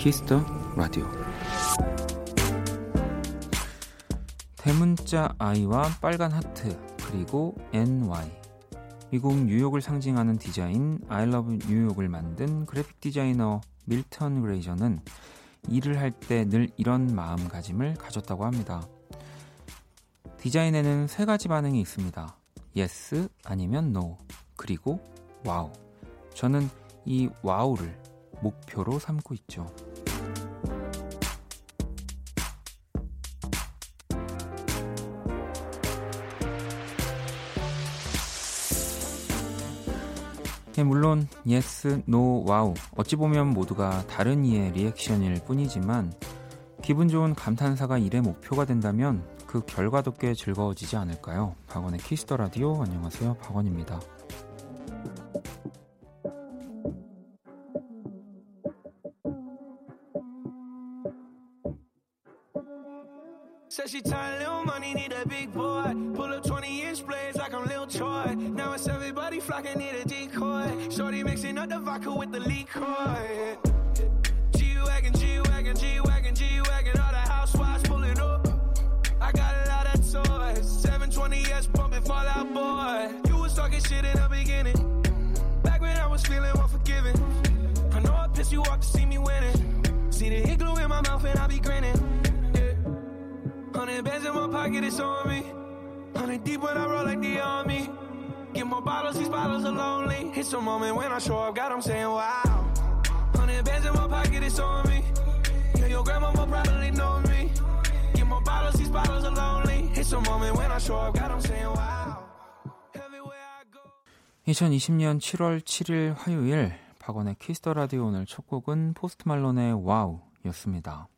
키스 더 라디오 대문자 I와 빨간 하트 그리고 NY 미국 뉴욕을 상징하는 디자인 I love 뉴욕을 만든 그래픽 디자이너 밀턴 글레이저는 일을 할 때 늘 이런 마음가짐을 가졌다고 합니다. 디자인에는 세 가지 반응이 있습니다. yes 아니면 no 그리고 Wow. 저는 이 wow를 목표로 삼고 있죠. 예, 물론 yes, no, wow 어찌 보면 모두가 다른 이의 리액션일 뿐이지만 기분 좋은 감탄사가 일의 목표가 된다면 그 결과도 꽤 즐거워지지 않을까요? 박원의 키스 더 라디오 안녕하세요 박원입니다. Said she tired, little money, need a big boy. Pull up 20 inch blades like I'm Lil Troy. Now it's everybody flocking, need a the vodka with the liquor. G Wagon, G Wagon, G Wagon, G Wagon. All the housewives pulling up. I got a lot of toys. 720S pumping Fallout Boy. You was talking shit in the beginning. Back when I was feeling unforgiving. I know I pissed you off to see me winning. See the igloo in my mouth and I be grinning. Hundred bands in my pocket, it's on me. Hundred deep when I roll like the army. Get more bottles, these bottles are lonely. It's a moment when I show up, God, I'm saying wow. Hundred bands in my pocket, it's on me. Yeah, your grandma will probably know me. Get more bottles, these bottles are lonely. It's a moment when I show up, God, I'm saying wow. 2020년 7월 7일 화요일 박원의 키스터 라디오 오늘 첫 곡은 포스트 말론의 와우였습니다.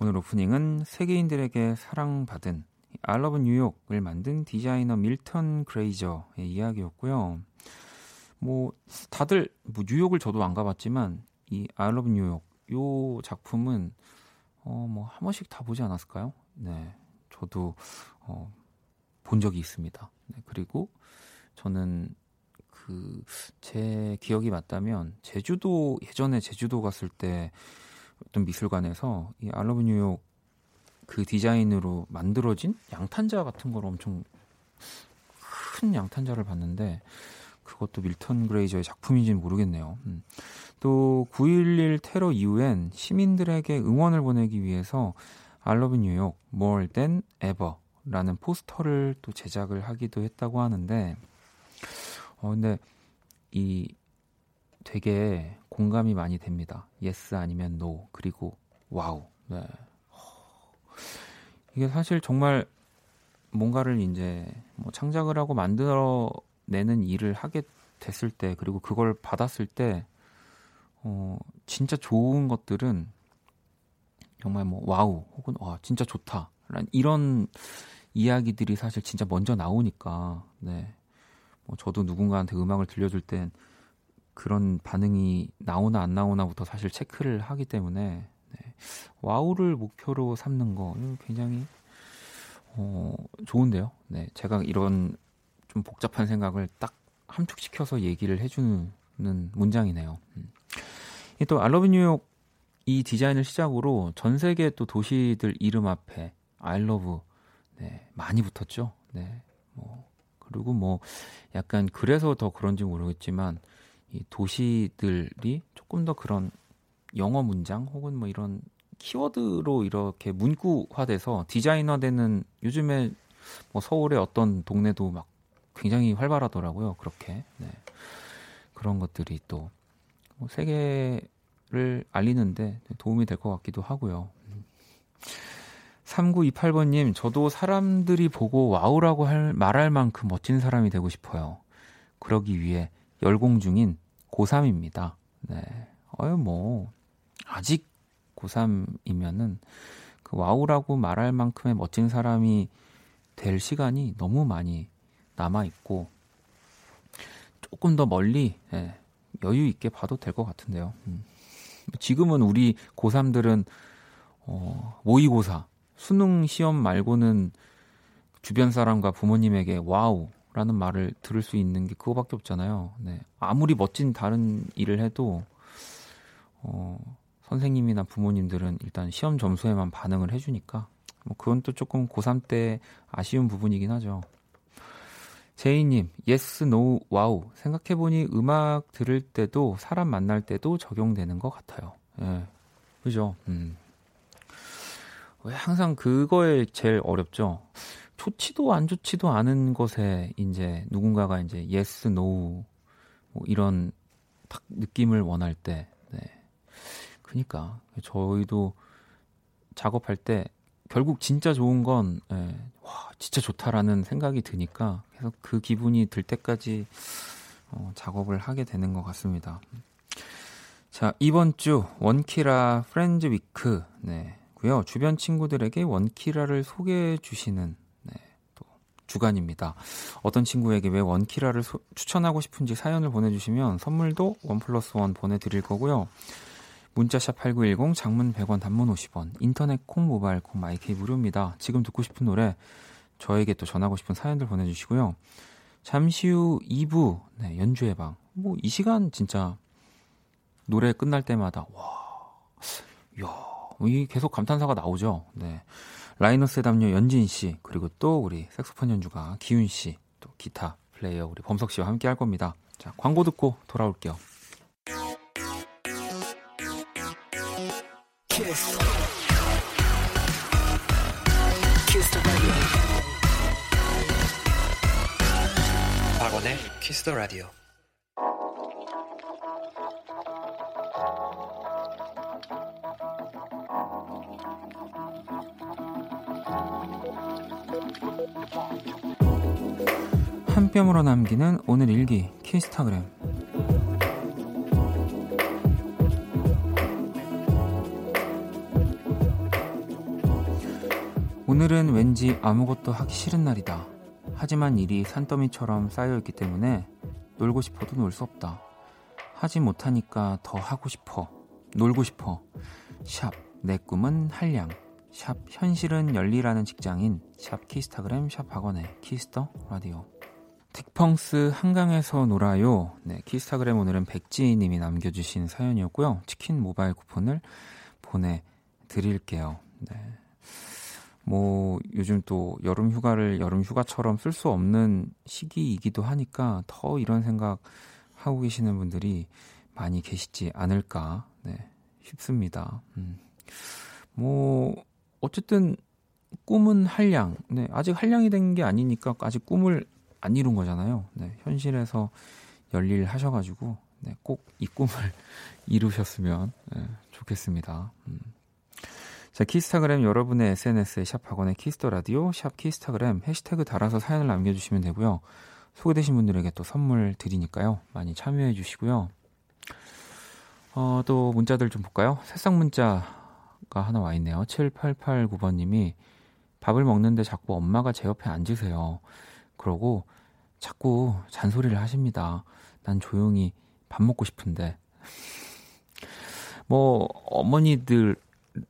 오늘 오프닝은 세계인들에게 사랑받은 알러브 뉴욕을 만든 디자이너 밀턴 그레이저의 이야기였고요. 뭐 다들 뭐 뉴욕을 저도 안 가봤지만 이 알러브 뉴욕 요 작품은 어 뭐 한 번씩 다 보지 않았을까요? 네, 저도 어, 본 적이 있습니다. 네, 그리고 저는 그 제 기억이 맞다면 제주도 예전에 제주도 갔을 때 어떤 미술관에서 이 알러브 뉴욕 그 디자인으로 만들어진 양탄자 같은 걸 엄청 큰 양탄자를 봤는데 그것도 밀턴 그레이저의 작품인지는 모르겠네요. 음. 또9.11 테러 이후엔 시민들에게 응원을 보내기 위해서 알러브 뉴욕 more than ever 라는 포스터를 또 제작을 하기도 했다고 하는데 어 근데 이 되게 공감이 많이 됩니다. yes 아니면 no 그리고 wow. 네. 이게 사실 정말 뭔가를 이제 뭐 창작을 하고 만들어내는 일을 하게 됐을 때 그리고 그걸 받았을 때 어, 진짜 좋은 것들은 정말 뭐 wow 혹은 와 진짜 좋다 이런 이야기들이 사실 진짜 먼저 나오니까 네. 뭐 저도 누군가한테 음악을 들려줄 땐 그런 반응이 나오나 안 나오나부터 사실 체크를 하기 때문에 네. 와우를 목표로 삼는 거 굉장히 어, 좋은데요. 네, 제가 이런 좀 복잡한 생각을 딱 함축시켜서 얘기를 해주는 문장이네요. 음. 또 알러브 뉴욕 이 디자인을 시작으로 전 세계 또 도시들 이름 앞에 알러브 네, 많이 붙었죠. 네, 뭐 그리고 뭐 약간 그래서 더 그런지 모르겠지만 이 도시들이 조금 더 그런 영어 문장 혹은 뭐 이런 키워드로 이렇게 문구화돼서 디자이너되는 요즘에 뭐 서울의 어떤 동네도 막 굉장히 활발하더라고요. 그렇게 네. 그런 것들이 또뭐 세계를 알리는데 도움이 될 것 같기도 하고요. 3928번님, 저도 사람들이 보고 와우라고 할, 말할 만큼 멋진 사람이 되고 싶어요. 그러기 위해 열공 중인 고3입니다. 네. 어유 뭐 아직 고3이면은 그 와우라고 말할 만큼의 멋진 사람이 될 시간이 너무 많이 남아 있고 조금 더 멀리 예, 여유 있게 봐도 될 것 같은데요. 음. 지금은 우리 고3들은 어, 모의고사, 수능 시험 말고는 주변 사람과 부모님에게 wow 라는 말을 들을 수 있는 게 그거밖에 없잖아요. 네. 아무리 멋진 다른 일을 해도 어, 선생님이나 부모님들은 일단 시험 점수에만 반응을 해주니까 뭐 그건 또 조금 고3 때 아쉬운 부분이긴 하죠. 제이님, yes, no, wow. 생각해보니 음악 들을 때도 사람 만날 때도 적용되는 것 같아요. 예. 그죠? 음. 왜 항상 그거에 제일 어렵죠? 좋지도 안 좋지도 않은 것에 이제 누군가가 이제 yes, no, 뭐 이런 딱 느낌을 원할 때, 네. 그니까 저희도 작업할 때 결국 진짜 좋은 건 예, 와, 진짜 좋다라는 생각이 드니까 계속 그 기분이 들 때까지 어, 작업을 하게 되는 것 같습니다. 자, 이번 주 원키라 Friends Week 네. 고요. 주변 친구들에게 원키라를 소개해 주시는 네, 또 주간입니다. 어떤 친구에게 왜 원키라를 소, 추천하고 싶은지 사연을 보내 주시면 선물도 원 플러스 원 보내 드릴 거고요. 문자샵 8910 장문 100원 단문 50원 인터넷 콩 모바일 콩 마이케이 무료입니다. 지금 듣고 싶은 노래 저에게 또 전하고 싶은 사연들 보내주시고요. 잠시 후 2부 네, 연주의 방. 뭐 이 시간 진짜 노래 끝날 때마다 와, 야, 이 계속 감탄사가 나오죠. 네, 라이너스 담요 연진 씨 그리고 또 우리 색소폰 연주가 기훈 씨, 또 기타 플레이어 우리 범석 씨와 함께 할 겁니다. 자, 광고 듣고 돌아올게요. 키스 더 라디오. 한 뼘으로 남기는 오늘 일기 키스타그램 오늘은 왠지 아무것도 하기 싫은 날이다. 하지만 일이 산더미처럼 쌓여있기 때문에 놀고 싶어도 놀 수 없다. 하지 못하니까 더 하고 싶어. 놀고 싶어. 샵, 내 꿈은 한량. 샵, 현실은 열일하는 직장인. 샵, 키스타그램, 샵, 박원의 키스 더 라디오. 딕펑스 한강에서 놀아요. 네, 키스타그램 오늘은 백지희님이 남겨주신 사연이었고요. 치킨 모바일 쿠폰을 보내드릴게요. 네. 뭐 요즘 또 여름 휴가를 여름 휴가처럼 쓸 수 없는 시기이기도 하니까 더 이런 생각 하고 계시는 분들이 많이 계시지 않을까 네, 싶습니다. 음. 뭐 어쨌든 꿈은 한량. 네, 아직 한량이 된 게 아니니까 아직 꿈을 안 이룬 거잖아요. 네, 현실에서 열일 하셔가지고 네, 꼭 이 꿈을 이루셨으면 네, 좋겠습니다. 음. 자, 키스타그램 여러분의 SNS에 샵 박원의 키스 더 라디오, 샵 키스타그램 해시태그 달아서 사연을 남겨주시면 되고요. 소개되신 분들에게 또 선물 드리니까요. 많이 참여해 주시고요. 어, 또 문자들 좀 볼까요? 새싹 문자가 하나 와 있네요. 7889번님이 밥을 먹는데 자꾸 엄마가 제 옆에 앉으세요. 그러고 자꾸 잔소리를 하십니다. 난 조용히 밥 먹고 싶은데. 뭐, 어머니들,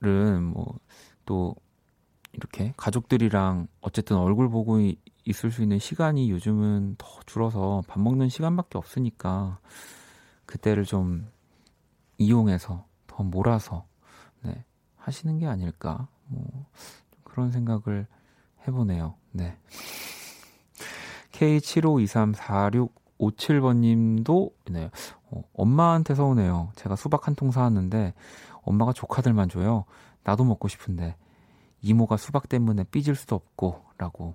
은 뭐 또 이렇게 가족들이랑 어쨌든 얼굴 보고 있을 수 있는 시간이 요즘은 더 줄어서 밥 먹는 시간밖에 없으니까 그때를 좀 이용해서 더 몰아서 네, 하시는 게 아닐까 뭐 그런 생각을 해보네요. 네. K75234657번님도 네, 어, 엄마한테 서운해요. 제가 수박 한 통 사왔는데 엄마가 조카들만 줘요. 나도 먹고 싶은데 이모가 수박 때문에 삐질 수도 없고라고.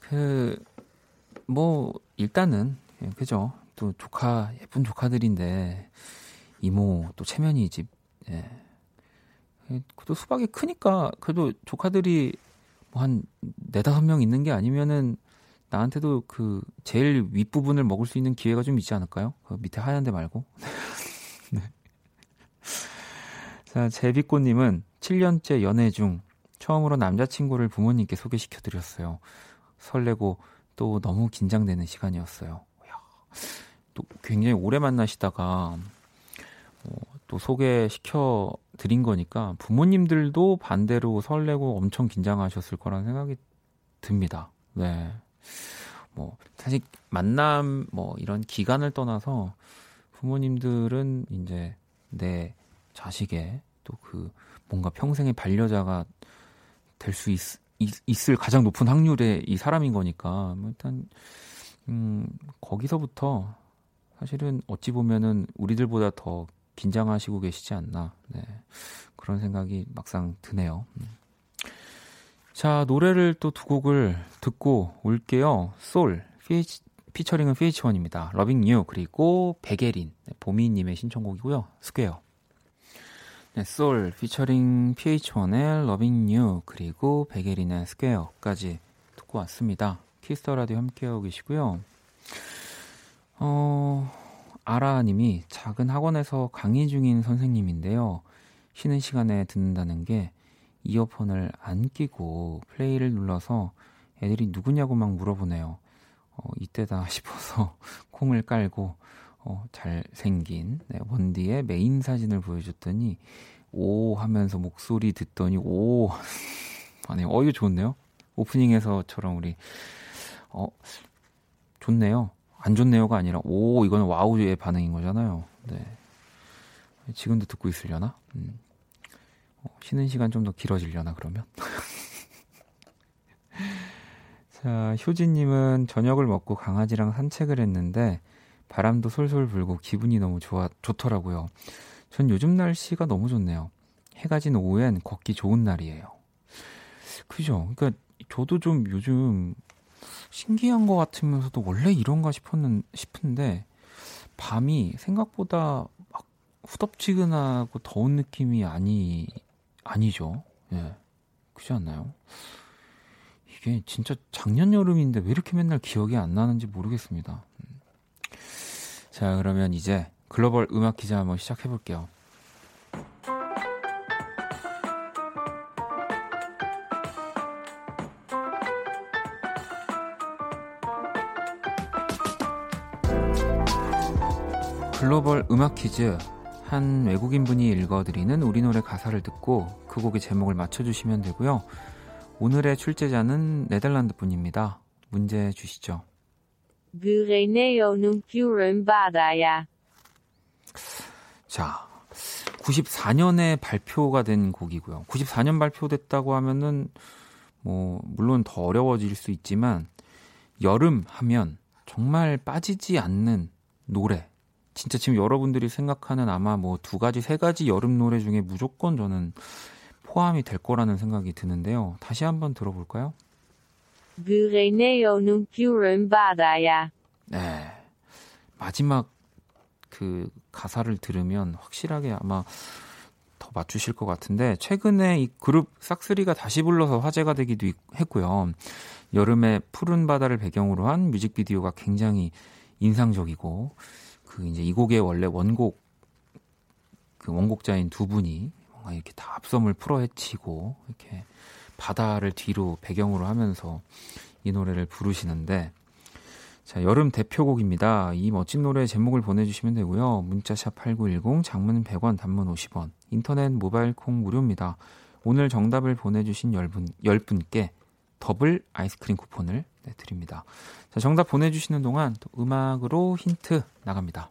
그 뭐 일단은 예, 그죠. 또 조카 예쁜 조카들인데 이모 또 체면이 집 예. 또 수박이 크니까 그래도 조카들이 뭐 한 네다섯 명 있는 게 아니면은 나한테도 그 제일 윗부분을 먹을 수 있는 기회가 좀 있지 않을까요? 그 밑에 하얀 데 말고. 네. 자, 제비꽃님은 7년째 연애 중 처음으로 남자친구를 부모님께 소개시켜드렸어요. 설레고 또 너무 긴장되는 시간이었어요. 또 굉장히 오래 만나시다가 어, 또 소개시켜 드린 거니까 부모님들도 반대로 설레고 엄청 긴장하셨을 거라는 생각이 듭니다. 네. 뭐 사실 만남 뭐 이런 기간을 떠나서 부모님들은 이제 내 자식의 또 그 뭔가 평생의 반려자가 될 수 있을 가장 높은 확률의 이 사람인 거니까 뭐 일단 음 거기서부터 사실은 어찌 보면은 우리들보다 더 긴장하시고 계시지 않나 네. 그런 생각이 막상 드네요. 음. 자 노래를 또 두 곡을 듣고 올게요. 쏠 피치, 피처링은 pH-1입니다. Loving You 그리고 백예린 네, 보미님의 신청곡이고요. 스퀘어 네, 솔 피처링 PH1의 러빙 뉴 그리고 베게린의 스퀘어까지 듣고 왔습니다. Kiss the 라디오 함께하고 계시고요. 어, 아라님이 작은 학원에서 강의 중인 선생님인데요. 쉬는 시간에 듣는다는 게 이어폰을 안 끼고 플레이를 눌러서 애들이 누구냐고 막 물어보네요. 어, 이때다 싶어서 콩을 깔고 어, 잘생긴 네, 원디의 메인 사진을 보여줬더니 오 하면서 목소리 듣더니 오 아니 어 이거 좋네요. 오프닝에서처럼 우리 어 좋네요. 안 좋네요가 아니라 오 이거는 와우의 반응인 거잖아요. 네. 지금도 듣고 있으려나? 음. 어, 쉬는 시간 좀 더 길어지려나 그러면? 자 효진님은 저녁을 먹고 강아지랑 산책을 했는데 바람도 솔솔 불고 기분이 너무 좋아 좋더라고요. 전 요즘 날씨가 너무 좋네요. 해가 진 오후엔 걷기 좋은 날이에요. 그죠? 그러니까 저도 좀 요즘 신기한 것 같으면서도 원래 이런가 싶었는 싶은데 밤이 생각보다 막 후덥지근하고 더운 느낌이 아니 아니죠. 예. 그렇지 않나요? 이게 진짜 작년 여름인데 왜 이렇게 맨날 기억이 안 나는지 모르겠습니다. 음. 자, 그러면 이제 글로벌 음악 기자 한번 시작해 볼게요. 글로벌 음악 퀴즈 한 외국인 분이 읽어드리는 우리 노래 가사를 듣고 그 곡의 제목을 맞춰주시면 되고요. 오늘의 출제자는 네덜란드 분입니다. 문제 주시죠. 자, 94년에 발표가 된 곡이고요. 94년 발표됐다고 하면은 뭐 물론 더 어려워질 수 있지만 여름 하면 정말 빠지지 않는 노래 진짜 지금 여러분들이 생각하는 아마 뭐 두 가지, 세 가지 여름 노래 중에 무조건 저는 포함이 될 거라는 생각이 드는데요. 다시 한번 들어볼까요? 네. 마지막 그 가사를 들으면 확실하게 아마 더 맞추실 것 같은데 최근에 이 그룹 싹스리가 다시 불러서 화제가 되기도 했고요. 여름의 푸른 바다를 배경으로 한 뮤직비디오가 굉장히 인상적이고 그 이제 이 곡의 원래 원곡 그 원곡자인 두 분이 이렇게 다 앞섶을 풀어 헤치고 이렇게 바다를 뒤로 배경으로 하면서 이 노래를 부르시는데 자, 여름 대표곡입니다. 이 멋진 노래 제목을 보내주시면 되고요. 문자샵 8910, 장문 100원, 단문 50원, 인터넷 모바일 콩 무료입니다. 오늘 정답을 보내주신 10분, 10분께 더블 아이스크림 쿠폰을 네, 드립니다. 자, 정답 보내주시는 동안 또 음악으로 힌트 나갑니다.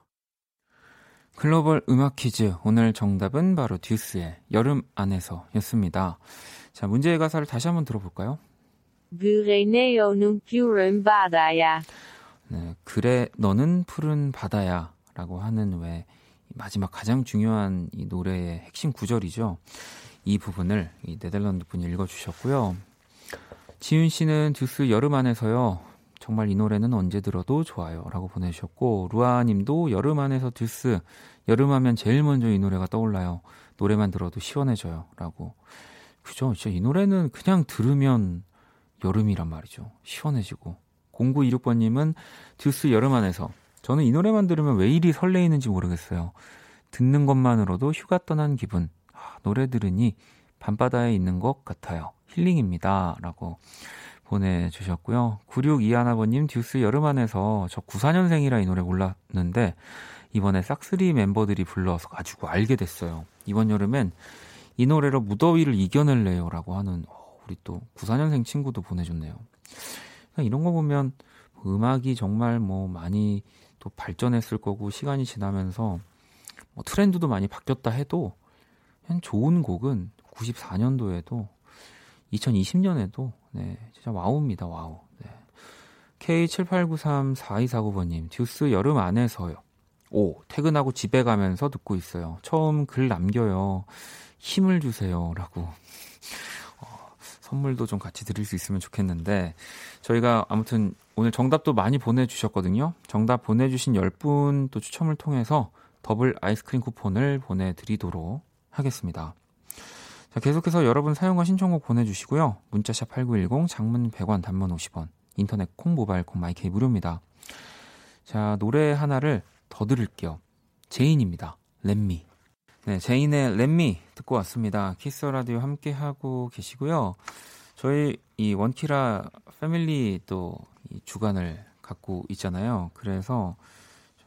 글로벌 음악 퀴즈. 오늘 정답은 바로 듀스의 여름 안에서였습니다. 자, 문제의 가사를 다시 한번 들어볼까요? 그래, 너는 푸른 바다야. 네, 그래, 너는 푸른 바다야. 라고 하는 왜 마지막 가장 중요한 이 노래의 핵심 구절이죠. 이 부분을 이 네덜란드 분이 읽어주셨고요. 지윤 씨는 듀스 여름 안에서요. 정말 이 노래는 언제 들어도 좋아요. 라고 보내주셨고, 루아님도 여름 안에서 듀스, 여름하면 제일 먼저 이 노래가 떠올라요. 노래만 들어도 시원해져요. 라고. 그죠? 진짜 이 노래는 그냥 들으면 여름이란 말이죠. 시원해지고. 0926번님은 듀스 여름 안에서. 저는 이 노래만 들으면 왜 이리 설레이는지 모르겠어요. 듣는 것만으로도 휴가 떠난 기분. 아, 노래 들으니 밤바다에 있는 것 같아요. 힐링입니다. 라고 보내주셨고요. 9621아버님 듀스 여름 안에서 저 94년생이라 이 노래 몰랐는데 이번에 싹쓰리 멤버들이 불러서 가지고 알게 됐어요. 이번 여름엔 이 노래로 무더위를 이겨낼래요. 라고 하는 어, 우리 또 94년생 친구도 보내줬네요. 이런 거 보면 음악이 정말 뭐 많이 또 발전했을 거고 시간이 지나면서 뭐 트렌드도 많이 바뀌었다 해도 좋은 곡은 94년도에도 2020년에도 네, 진짜 wow입니다. wow. 네. K78934249번님 듀스 여름 안에서요. 오, 퇴근하고 집에 가면서 듣고 있어요. 처음 글 남겨요. 힘을 주세요. 라고. 어, 선물도 좀 같이 드릴 수 있으면 좋겠는데, 저희가 아무튼 오늘 정답도 많이 보내주셨거든요. 정답 보내주신 10분 또 추첨을 통해서 더블 아이스크림 쿠폰을 보내드리도록 하겠습니다. 자, 계속해서 여러분 사용과 신청곡 보내주시고요. 문자샵 8910, 장문 100원, 단문 50원, 인터넷 콩, 모바일 콩, my K 무료입니다. 자, 노래 하나를 더 들을게요. Zayn입니다. Let Me. 네, Zayn의 Let Me 듣고 왔습니다. 키스 라디오 함께 하고 계시고요. 저희 이 원키라 패밀리 또 주간을 갖고 있잖아요. 그래서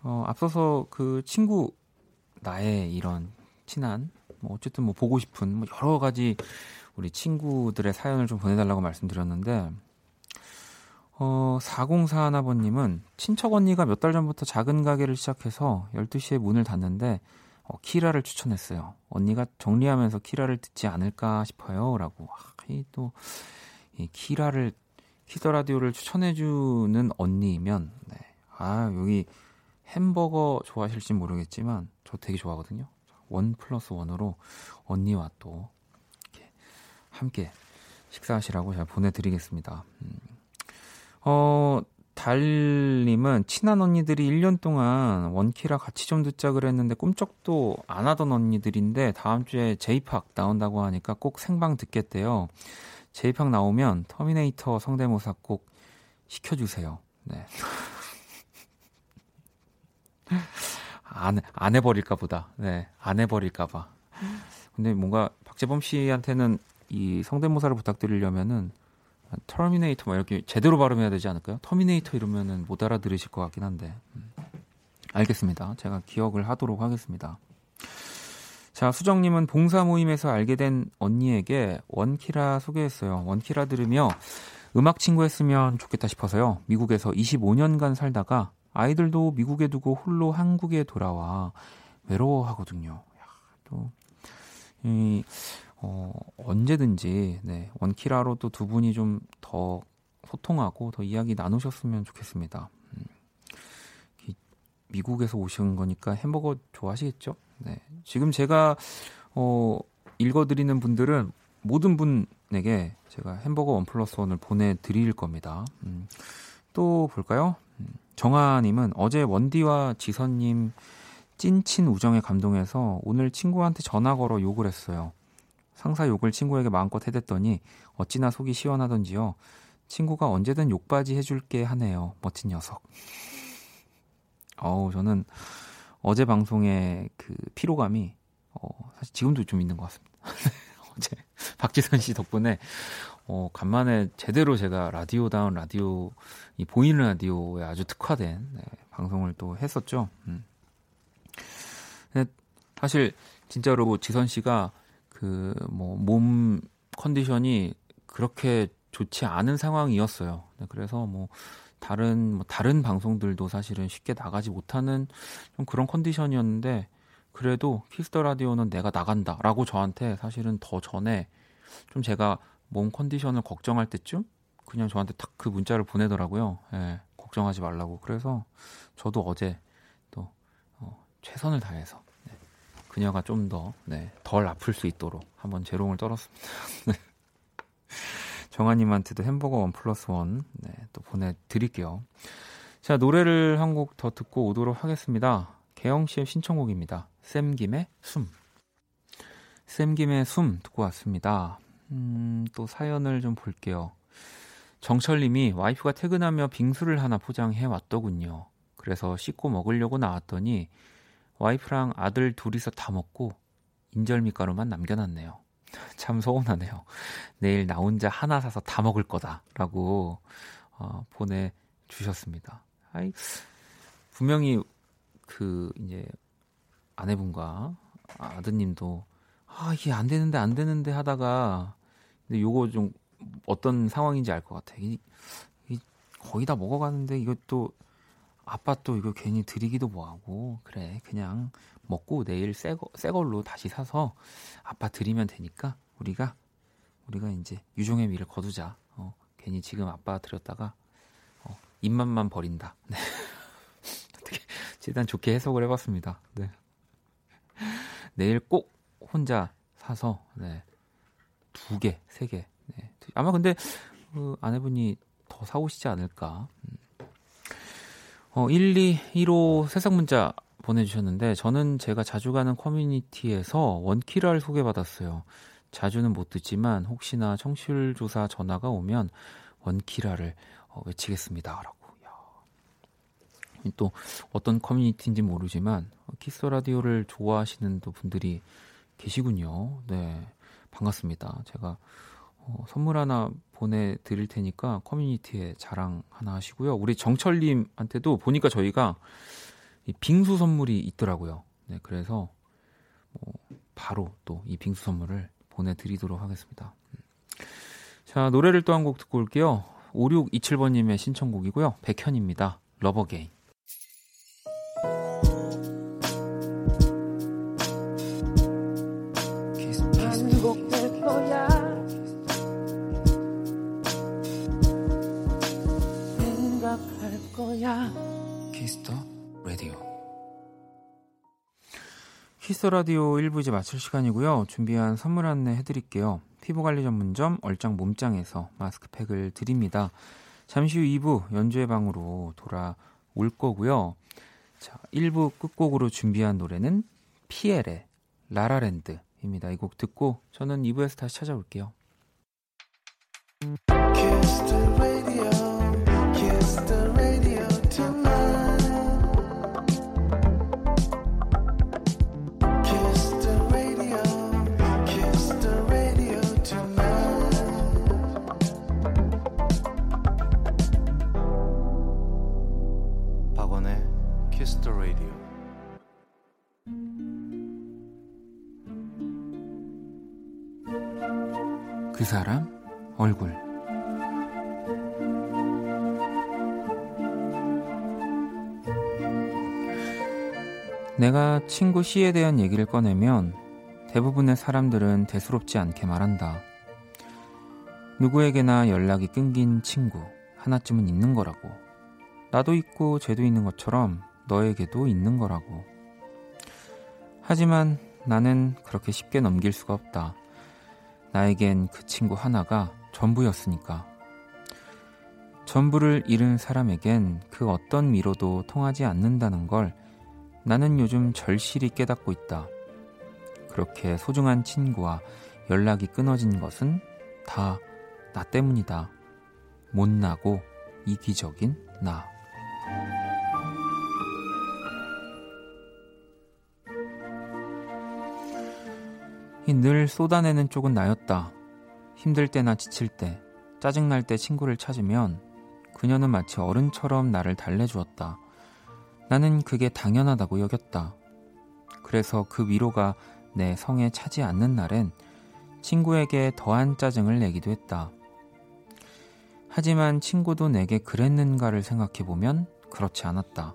어, 앞서서 그 친구 나의 이런 친한 뭐 어쨌든 뭐 보고 싶은 뭐 여러 가지 우리 친구들의 사연을 좀 보내달라고 말씀드렸는데 어, 4041아버님은 친척 언니가 몇 달 전부터 작은 가게를 시작해서 12시에 문을 닫는데 어, 키라를 추천했어요. 언니가 정리하면서 키라를 듣지 않을까 싶어요. 라고. 아, 이 또, 이 키라를, 키더 라디오를 추천해주는 언니면, 네. 아, 여기 햄버거 좋아하실지 모르겠지만, 저 되게 좋아하거든요. 원 플러스 원으로 언니와 또 이렇게 함께 식사하시라고 제가 보내드리겠습니다. 음. 어, 달님은 친한 언니들이 1년 동안 원키라 같이 좀 듣자 그랬는데 꿈쩍도 안 하던 언니들인데 다음 주에 Jay Park 나온다고 하니까 꼭 생방 듣겠대요. Jay Park 나오면 터미네이터 성대모사 꼭 시켜주세요. 네. 안, 안 해버릴까 보다. 네, 안 해버릴까 봐. 근데 뭔가 박재범 씨한테는 이 성대모사를 부탁드리려면은 터미네이터 막 이렇게 제대로 발음해야 되지 않을까요? 터미네이터 이러면은 못 알아들으실 것 같긴 한데. 음. 알겠습니다. 제가 기억을 하도록 하겠습니다. 자, 수정님은 봉사 모임에서 알게 된 언니에게 원키라 소개했어요. 원키라 들으며 음악 친구 했으면 좋겠다 싶어서요. 미국에서 25년간 살다가 아이들도 미국에 두고 홀로 한국에 돌아와 외로워하거든요. 야, 또, 이, 어, 언제든지, 네, 원키라로 또 두 분이 좀 더 소통하고 더 이야기 나누셨으면 좋겠습니다. 음, 미국에서 오신 거니까 햄버거 좋아하시겠죠? 네. 지금 제가, 어, 읽어드리는 분들은 모든 분에게 제가 햄버거 원 플러스 원을 보내드릴 겁니다. 음, 또 볼까요? 정아님은 어제 원디와 지선님 찐친 우정에 감동해서 오늘 친구한테 전화 걸어 욕을 했어요. 상사 욕을 친구에게 마음껏 해댔더니 어찌나 속이 시원하던지요. 친구가 언제든 욕바지 해줄게 하네요. 멋진 녀석. 어우, 저는 어제 방송의 그 피로감이 어, 사실 지금도 좀 있는 것 같습니다. 어제 박지선 씨 덕분에 어, 간만에 제대로 제가 라디오다운 라디오, 이 보이는 라디오에 아주 특화된 네, 방송을 또 했었죠. 음. 근데 사실 진짜로 지선 씨가 그 뭐 몸 컨디션이 그렇게 좋지 않은 상황이었어요. 네, 그래서 뭐 다른 뭐 다른 방송들도 사실은 쉽게 나가지 못하는 좀 그런 컨디션이었는데 그래도 Kiss the 라디오는 내가 나간다라고 저한테 사실은 더 전에 좀 제가 몸 컨디션을 걱정할 때쯤 그냥 저한테 딱 그 문자를 보내더라고요. 예, 걱정하지 말라고. 그래서 저도 어제 또 어, 최선을 다해서 네, 그녀가 좀더 네, 덜 아플 수 있도록 한번 재롱을 떨었습니다. 네. 정아님한테도 햄버거 원 플러스 원, 네, 또 보내드릴게요. 자, 노래를 한 곡 더 듣고 오도록 하겠습니다. 개영 씨의 신청곡입니다. 샘 김의 숨. 샘 김의 숨 듣고 왔습니다. 음, 또 사연을 좀 볼게요. 정철님이 와이프가 퇴근하며 빙수를 하나 포장해 왔더군요. 그래서 씻고 먹으려고 나왔더니 와이프랑 아들 둘이서 다 먹고 인절미 가루만 남겨놨네요. 참 서운하네요. 내일 나 혼자 하나 사서 다 먹을 거다라고 어, 보내주셨습니다. 아이, 분명히 그 이제 아내분과 아드님도 아 이게 안 되는데 안 되는데 하다가 근데 요거 좀 어떤 상황인지 알 것 같아. 이, 이 거의 다 먹어가는데 이것도 아빠 또 이거 괜히 드리기도 뭐하고 그래 그냥 먹고 내일 새 거 새 걸로 다시 사서 아빠 드리면 되니까 우리가 우리가 이제 유종의 미를 거두자. 어, 괜히 지금 아빠 드렸다가 어, 입맛만 버린다. 네. 어떻게 일단 좋게 해석을 해봤습니다. 네. 내일 꼭 혼자 사서 네. 두 개, 세 개. 네. 아마 근데 그 아내분이 더 사오시지 않을까. 음. 어, 1 2 1호 새싹 문자 보내주셨는데 저는 제가 자주 가는 커뮤니티에서 원키라를 소개받았어요. 자주는 못 듣지만 혹시나 청취율 조사 전화가 오면 원키라를 어, 외치겠습니다라고. 또 어떤 커뮤니티인지 모르지만 키스 라디오를 좋아하시는 또 분들이 계시군요. 네, 반갑습니다. 제가 어, 선물 하나 보내드릴 테니까 커뮤니티에 자랑 하나 하시고요. 우리 정철님한테도 보니까 저희가 이 빙수 선물이 있더라고요. 네, 그래서 어, 바로 또 이 빙수 선물을 보내드리도록 하겠습니다. 음. 자, 노래를 또 한 곡 듣고 올게요. 5627번님의 신청곡이고요. 백현입니다. Love Again. Kiss the 라디오 1부 이제 마칠 시간이고요. 준비한 선물 안내 해드릴게요. 피부관리 전문점 얼짱 몸짱에서 마스크팩을 드립니다. 잠시 후 2부 연주의 방으로 돌아올 거고요. 자, 1부 끝곡으로 준비한 노래는 피엘의 라라랜드입니다. 이 곡 듣고 저는 2부에서 다시 찾아올게요. 그 사람 얼굴 내가 친구 C에 대한 얘기를 꺼내면 대부분의 사람들은 대수롭지 않게 말한다. 누구에게나 연락이 끊긴 친구 하나쯤은 있는 거라고. 나도 있고 쟤도 있는 것처럼 너에게도 있는 거라고. 하지만 나는 그렇게 쉽게 넘길 수가 없다. 나에겐 그 친구 하나가 전부였으니까. 전부를 잃은 사람에겐 그 어떤 미로도 통하지 않는다는 걸 나는 요즘 절실히 깨닫고 있다. 그렇게 소중한 친구와 연락이 끊어진 것은 다 나 때문이다. 못나고 이기적인 나. 늘 쏟아내는 쪽은 나였다. 힘들 때나 지칠 때, 짜증날 때 친구를 찾으면 그녀는 마치 어른처럼 나를 달래주었다. 나는 그게 당연하다고 여겼다. 그래서 그 위로가 내 성에 차지 않는 날엔 친구에게 더한 짜증을 내기도 했다. 하지만 친구도 내게 그랬는가를 생각해보면 그렇지 않았다.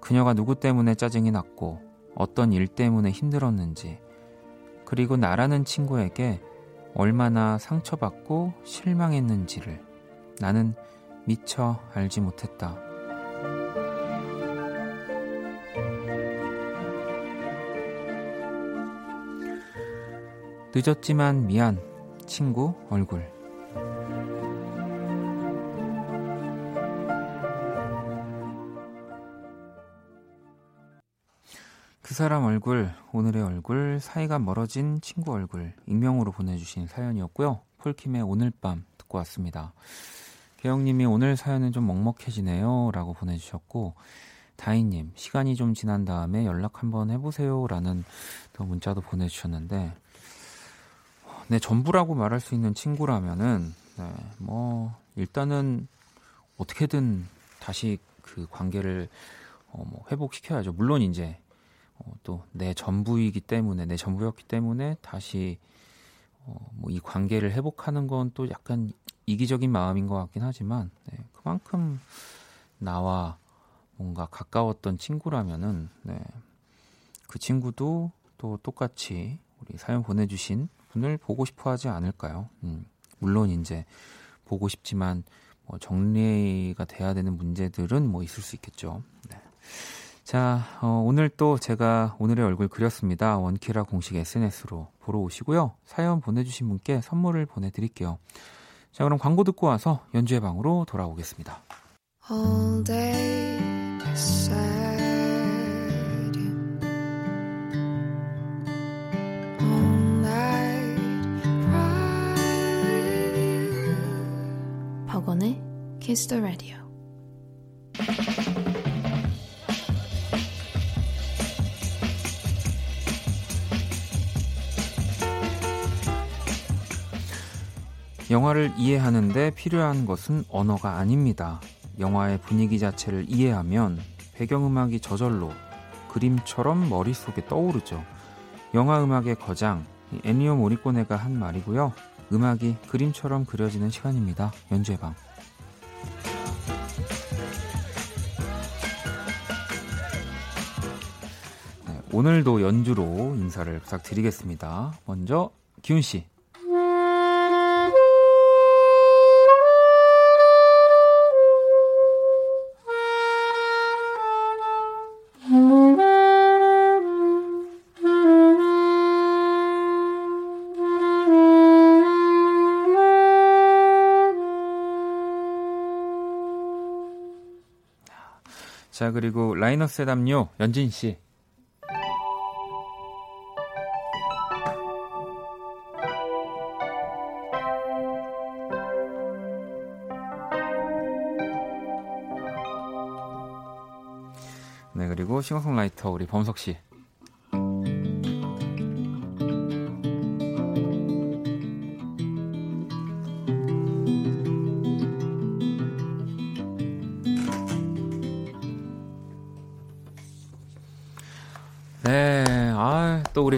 그녀가 누구 때문에 짜증이 났고 어떤 일 때문에 힘들었는지 그리고 나라는 친구에게 얼마나 상처받고 실망했는지를 나는 미처 알지 못했다. 늦었지만 미안, 친구 얼굴. 그 사람 얼굴, 오늘의 얼굴, 사이가 멀어진 친구 얼굴, 익명으로 보내주신 사연이었고요. 폴킴의 오늘 밤 듣고 왔습니다. 개영님이 오늘 사연은 좀 먹먹해지네요. 라고 보내주셨고, 다희님, 시간이 좀 지난 다음에 연락 한번 해보세요. 라는 또 문자도 보내주셨는데, 내 전부라고 말할 수 있는 친구라면은, 네, 뭐, 일단은 어떻게든 다시 그 관계를 어, 뭐 회복시켜야죠. 물론 이제 어, 또내 전부이기 때문에, 내 전부였기 때문에 다시 어, 뭐 이 관계를 회복하는 건 또 약간 이기적인 마음인 것 같긴 하지만, 네, 그만큼 나와 뭔가 가까웠던 친구라면은 네. 그 친구도 또 똑같이 우리 사연 보내주신 분을 보고 싶어 하지 않을까요? 음, 물론 이제 보고 싶지만 뭐 정리가 돼야 되는 문제들은 뭐 있을 수 있겠죠. 네. 자, 어, 오늘 또 제가 오늘의 얼굴 그렸습니다. 원키라 공식 SNS로 보러 오시고요. 사연 보내주신 분께 선물을 보내드릴게요. 자, 그럼 광고 듣고 와서 연주의 방으로 돌아오겠습니다. all day beside you. All night cry with you. 영화를 이해하는데 필요한 것은 언어가 아닙니다. 영화의 분위기 자체를 이해하면 배경음악이 저절로 그림처럼 머릿속에 떠오르죠. 영화 음악의 거장 애니오 모리코네가 한 말이고요. 음악이 그림처럼 그려지는 시간입니다. 연주의 방. 네, 오늘도 연주로 인사를 부탁드리겠습니다. 먼저 기훈 씨. 자, 그리고 라이너스 담요 연진 씨. 네, 그리고 싱어송라이터 우리 범석 씨.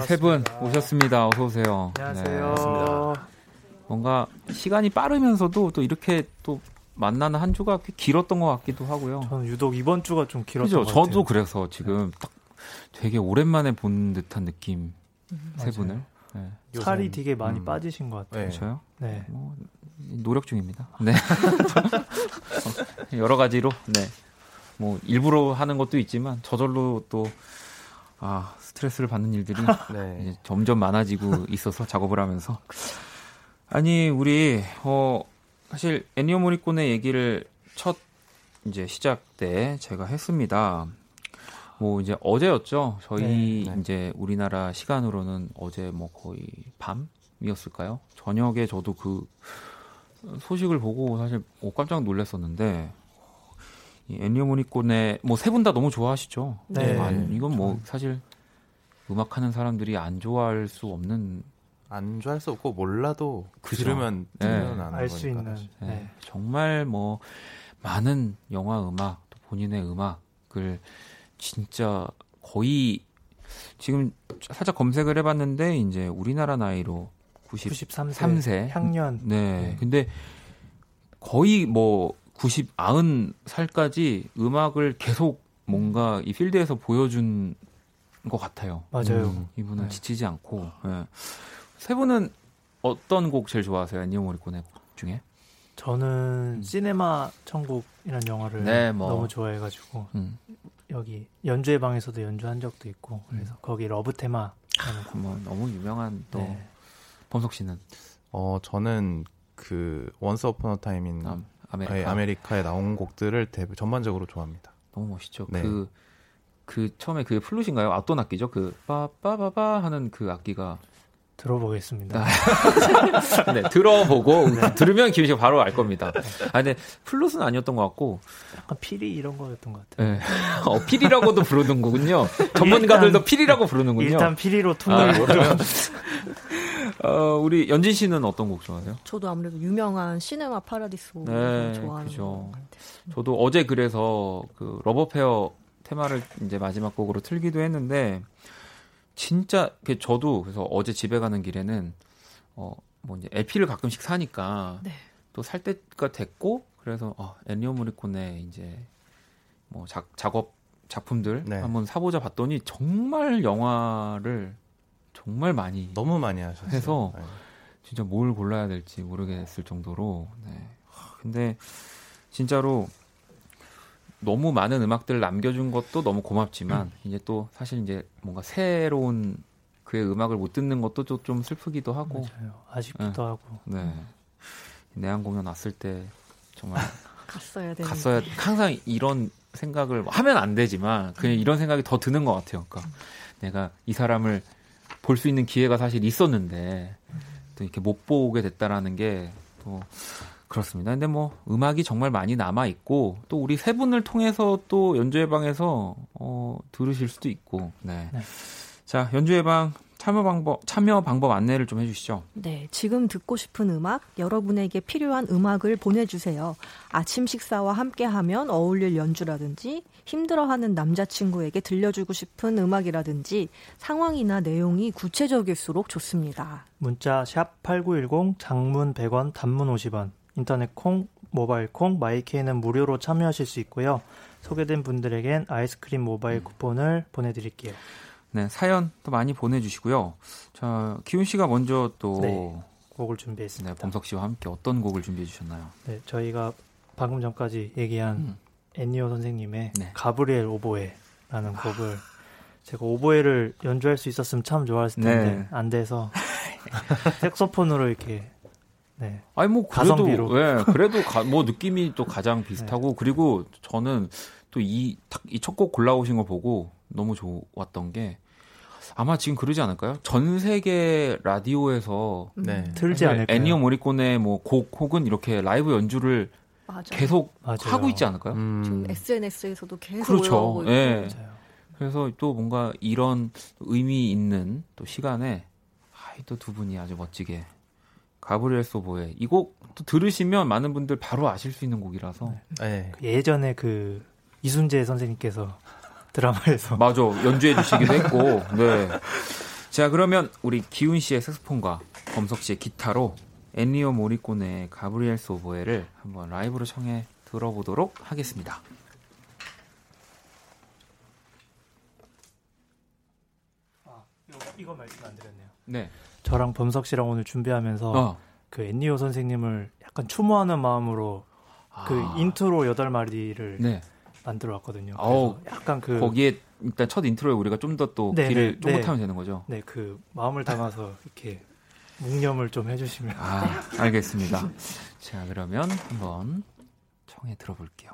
세 분 오셨습니다. 어서 오세요. 안녕하세요. 네. 뭔가 시간이 빠르면서도 또 이렇게 또 만나는 한 주가 꽤 길었던 것 같기도 하고요. 저는 유독 이번 주가 좀 길었던 그죠? 저도 그래서 지금 딱 되게 오랜만에 본 듯한 느낌 음, 세 분을. 네. 살이 되게 많이 음. 빠지신 것 같아요. 네. 저요? 네. 뭐, 노력 중입니다. 네. 여러 가지로 네. 뭐 일부러 하는 것도 있지만 저절로 또 아, 스트레스를 받는 일들이 네. 점점 많아지고 있어서 작업을 하면서. 아니, 우리, 어, 사실 애니오 모리콘의 얘기를 첫 이제 시작 때 제가 했습니다. 뭐 이제 어제였죠. 저희 네, 네. 이제 우리나라 시간으로는 어제 뭐 거의 밤이었을까요? 저녁에 저도 그 소식을 보고 사실 오, 깜짝 놀랐었는데 애니오 모니콘의 뭐 세 분 다 너무 좋아하시죠. 네. 아, 이건 뭐 사실 음악하는 사람들이 안 좋아할 수 없는 안 좋아할 수 없고 몰라도 그죠? 들으면 네. 알수 있는 네. 네. 정말 뭐 많은 영화 음악 또 본인의 음악을 진짜 거의 지금 살짝 검색을 해봤는데 이제 우리나라 나이로 93세, 3세. 향년 네. 네. 근데 거의 뭐 90, 90살까지 음악을 계속 뭔가 이 필드에서 보여준 것 같아요. 맞아요. 음, 이분은 네. 지치지 않고. 네. 세 분은 어떤 곡 제일 좋아하세요? 엔니오 모리코네 곡 중에? 저는 음. 시네마 천국이라는 영화를 네, 뭐. 너무 좋아해가지고 음. 여기 연주회 방에서도 연주한 적도 있고 그래서 음. 거기 love 테마 아, 뭐 너무 유명한 또 네. 범석 씨는 어 저는 그 Once Upon a Time in 아, America. America 에 나온 곡들을 대, 전반적으로 좋아합니다. 너무 멋있죠. 네. 그, 그 처음에 그 플룻인가요? 어떤 악기죠? 그 빠빠바바 하는 그 악기가 들어보겠습니다. 네, 들어보고 네. 들으면 김 씨가 바로 알 겁니다. 아, 근데 플룻은 아니었던 것 같고 약간 피리 이런 거였던 것 같아요. 네. 어, 피리라고도 부르는 거군요. 전문가들도 피리라고 부르는군요. 일단 피리로 퉁을 아, 어, 우리 연진 씨는 어떤 곡 좋아하세요? 저도 아무래도 유명한 Cinema Paradiso 곡 네, 좋아하는 그죠. 것 같아요. 저도 어제 그래서 그 Love Affair 테마를 이제 마지막 곡으로 틀기도 했는데 진짜 저도 그래서 어제 집에 가는 길에는 어뭐 이제 LP를 가끔씩 사니까 네. 또살 때가 됐고 그래서 어, 엔니오 모리코네 이제 뭐 작, 작업 작품들 네. 한번 사보자 봤더니 정말 영화를 정말 많이 너무 많이 하셨어요. 해서 네. 진짜 뭘 골라야 될지 모르겠을 정도로 네. 근데 진짜로 너무 많은 음악들을 남겨준 것도 너무 고맙지만 음. 이제 또 사실 이제 뭔가 새로운 그의 음악을 못 듣는 것도 좀, 좀 슬프기도 하고 맞아요. 아쉽기도 네. 하고 네 내한 공연 왔을 때 정말 갔어야 되 갔어야 항상 이런 생각을 하면 안 되지만 그냥 이런 생각이 더 드는 것 같아요. 그러니까 내가 이 사람을 볼 수 있는 기회가 사실 있었는데 또 이렇게 못 보게 됐다라는 게 또 그렇습니다. 근데 뭐 음악이 정말 많이 남아 있고 또 우리 세 분을 통해서 또 연주회 방에서 어, 들으실 수도 있고. 네. 네. 자, 연주회 방 참여 방법 참여 방법 안내를 좀 해주시죠. 네, 지금 듣고 싶은 음악, 여러분에게 필요한 음악을 보내주세요. 아침 식사와 함께하면 어울릴 연주라든지 힘들어하는 남자친구에게 들려주고 싶은 음악이라든지 상황이나 내용이 구체적일수록 좋습니다. 문자 샵 #8910 장문 100원, 단문 50원. 인터넷 콩, 모바일 콩, 마이케이는 무료로 참여하실 수 있고요. 소개된 분들에겐 아이스크림 모바일 음. 쿠폰을 보내드릴게요. 네, 사연 또 많이 보내주시고요. 자, 기훈 씨가 먼저 또 네, 곡을 준비했습니다. 네, 범석 씨와 함께 어떤 곡을 준비해 주셨나요? 네, 저희가 방금 전까지 얘기한 음. 애니어 선생님의 네. 가브리엘 오보에라는 곡을 제가 오보에를 연주할 수 있었으면 참 좋았을 텐데 네. 안 돼서 색소폰으로 이렇게 네. 아니 뭐 그래도 예, 그래도 가, 뭐 느낌이 또 가장 비슷하고 네. 그리고 저는 또 이 이 첫 곡 골라오신 거 보고 너무 좋았던 게 아마 지금 그러지 않을까요? 전 세계 라디오에서 음. 네. 틀지 않을까요? 애니어 모리콘의 뭐 곡 혹은 이렇게 라이브 연주를 맞아요. 계속 맞아요. 하고 있지 않을까요? 음. 지금 SNS에서도 계속 그렇죠. 예. 네. 그래서 또 뭔가 이런 의미 있는 또 시간에 또 두 분이 아주 멋지게 가브리엘 소보의 이곡 들으시면 많은 분들 바로 아실 수 있는 곡이라서 네. 네. 예전에 그 이순재 선생님께서 드라마에서 맞아 연주해 주시기도 했고 네. 자 그러면 우리 기훈 씨의 색소폰과 범석 씨의 기타로 엔리오 모리코네의 가브리엘 소보에를 한번 라이브로 청해 들어보도록 하겠습니다. 아, 이거 말씀 안 드렸네요. 네. 저랑 범석 씨랑 오늘 준비하면서 어. 그 엔니오 선생님을 약간 추모하는 마음으로 그 아. 인트로 여덟 마디를 네. 만들어 왔거든요. 그래서 약간 그 거기에 일단 첫 intro에 우리가 좀 더또 네, 귀를 네, 쫑긋하면 네. 되는 거죠. 네, 그 마음을 담아서 이렇게 묵념을 좀 해주시면. 아, 알겠습니다. 자, 그러면 한번 청해 들어볼게요.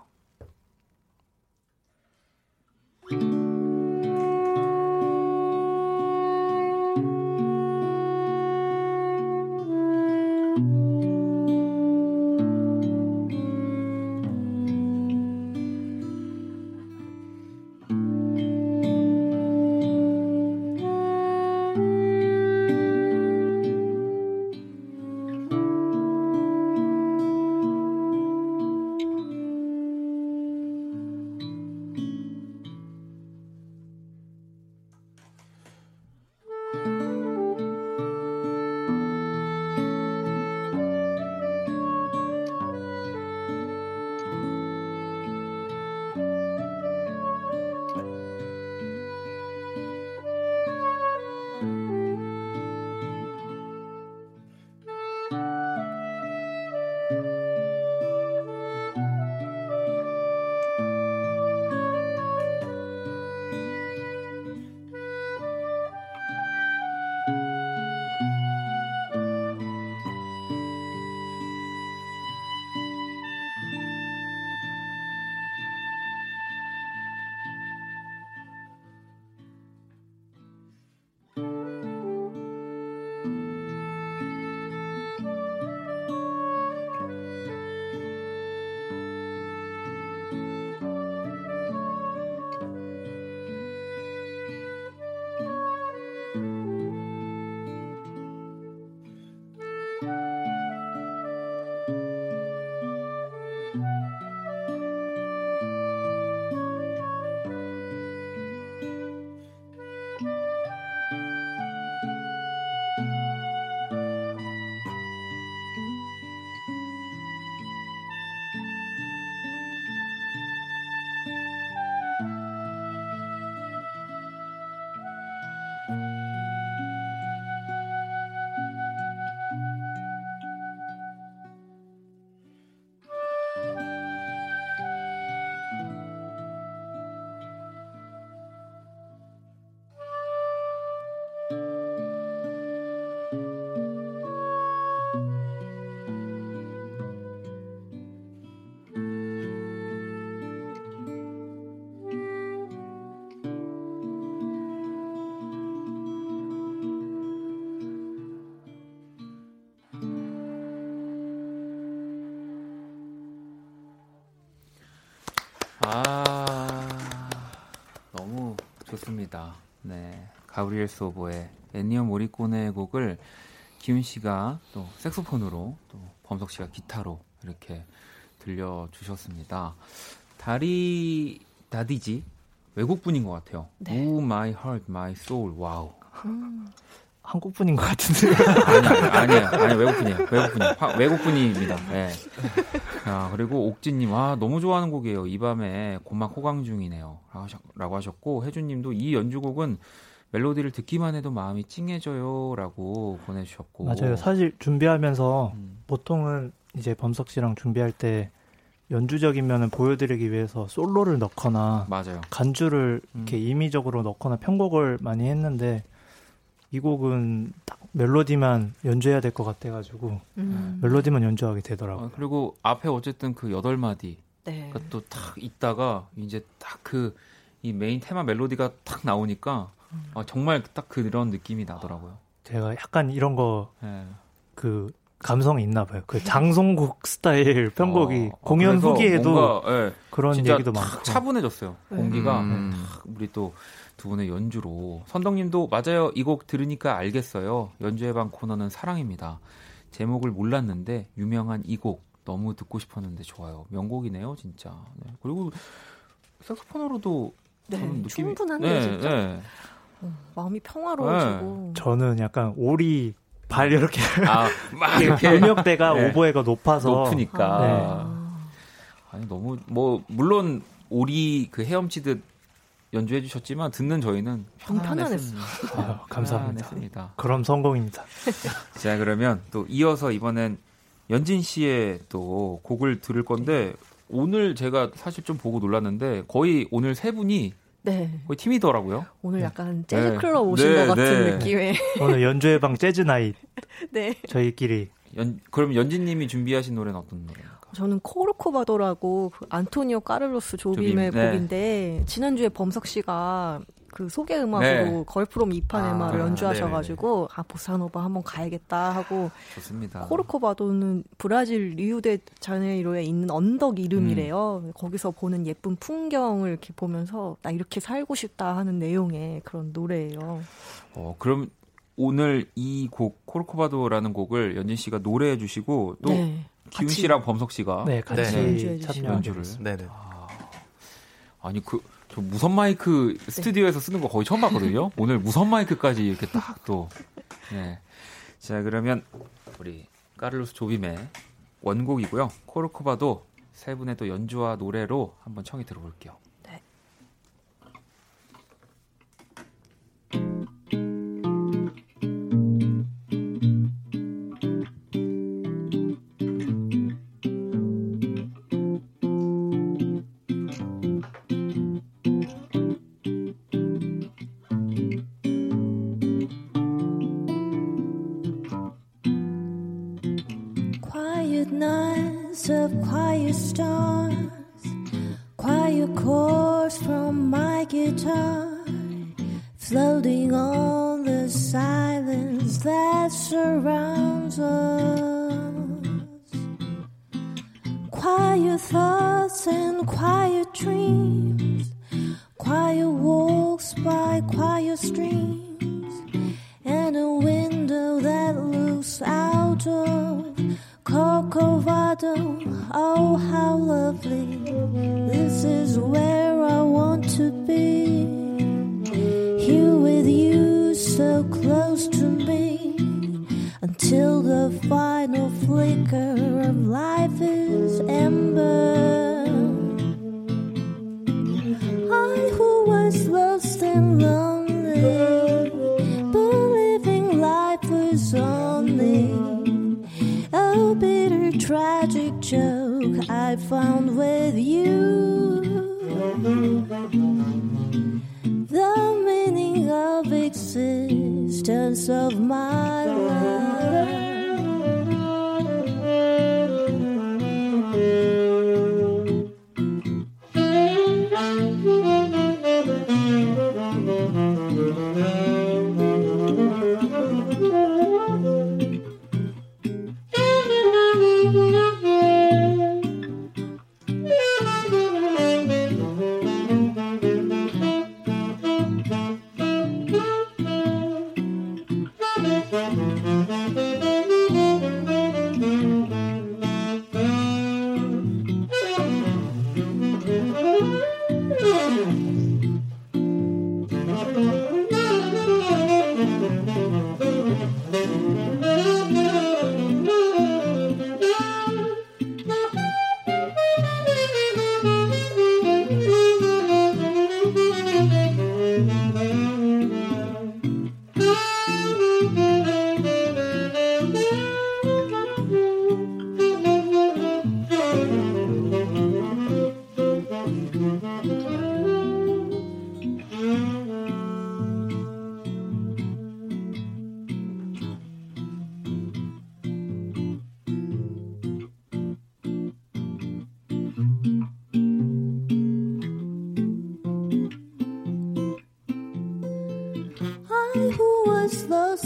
좋습니다. 네, Gabriel's Oboe 엔니오 모리코네 곡을 기훈 씨가 또 색소폰으로 또 범석 씨가 기타로 이렇게 들려주셨습니다. 다리 다디지 외국 분인 것 같아요. 네. o my heart, my soul. wow. 음. 한국 분인 것 같은데. 아니, 아니에요. 아니, 외국 분이에요. 외국 분이에요. 외국 분입니다. 네. 아, 그리고 옥진님, 아, 너무 좋아하는 곡이에요. 이 밤에 고막 호강 중이네요. 라고 하셨고, 혜준님도 이 연주곡은 멜로디를 듣기만 해도 마음이 찡해져요. 라고 보내주셨고. 맞아요. 사실 준비하면서 음. 보통은 이제 범석 씨랑 준비할 때 연주적인 면을 보여드리기 위해서 솔로를 넣거나 맞아요. 간주를 음. 이렇게 임의적으로 넣거나 편곡을 많이 했는데 이 곡은 딱 멜로디만 연주해야 될 것 같아가지고 음. 멜로디만 연주하게 되더라고요. 아, 그리고 앞에 어쨌든 그 여덟 마디 네. 또탁 있다가 이제 딱 그 이 메인 테마 멜로디가 탁 나오니까 음. 아, 정말 딱 그런 느낌이 나더라고요. 제가 약간 이런 거그 네. 감성이 있나 봐요. 그 장송곡 스타일 편곡이 어, 공연 후기에도 뭔가, 네, 그런 얘기도 많고 차분해졌어요. 공기가 음. 네, 우리 또 두 분의 연주로 선덕님도 맞아요. 이 곡 들으니까 알겠어요. 연주의 방 코너는 사랑입니다. 제목을 몰랐는데 유명한 이 곡 너무 듣고 싶었는데 좋아요. 명곡이네요, 진짜. 네. 그리고 색소폰으로도 네, 느낌이 충분한데 네, 진짜. 네. 어, 마음이 평화로워지고. 네. 저는 약간 오리 발 이렇게 아, 막 이렇게 음역대가 네. 오보에가 높아서 높으니까 네. 아니 너무 뭐 물론 오리 그 헤엄치듯 연주해 주셨지만 듣는 저희는 편안했습니다. 아, 감사합니다. 편안했습니다. 그럼 성공입니다. 자 그러면 또 이어서 이번엔 연진 씨의 또 곡을 들을 건데 오늘 제가 사실 좀 보고 놀랐는데 거의 오늘 세 분이 네. 거의 팀이더라고요. 오늘 네. 약간 재즈 네. 클럽 오신 네, 것 같은 네. 느낌의. 오늘 연주회 방 재즈 night. 네. 저희끼리. 연, 그럼 연진님이 준비하신 노래는 어떤 노래입니까? 저는 코르코바도라고 그 안토니오 까를로스 조빔의 조빔. 네. 곡인데 지난주에 범석 씨가 그 소개 음악으로 네. 걸프롬 2판 아, 음악을 연주하셔가지고 네. 아 보사노바 한번 가야겠다 하고 좋습니다. 코르코바도는 브라질 리우데 자네이로에 있는 언덕 이름이래요. 음. 거기서 보는 예쁜 풍경을 이렇게 보면서 나 이렇게 살고 싶다 하는 내용의 그런 노래예요. 어 그럼 오늘 이 곡 코르코바도라는 곡을 연진 씨가 노래해 주시고 또 네. 기훈 씨랑 범석 씨가 네 같이 네. 참여 연주를. 네네. 아, 아니 그 저 무선 마이크 스튜디오에서 쓰는 거 거의 처음 봤거든요. 오늘 무선 마이크까지 이렇게 딱 또. 네. 자, 그러면 우리 까를로스 조빔의 원곡이고요. 코르코바도 세 분의 또 연주와 노래로 한번 청해 들어볼게요. choir strings and a window that looks out of Corcovado. Oh, how lovely! This is where I want to be. found with you. The meaning of existence of my life.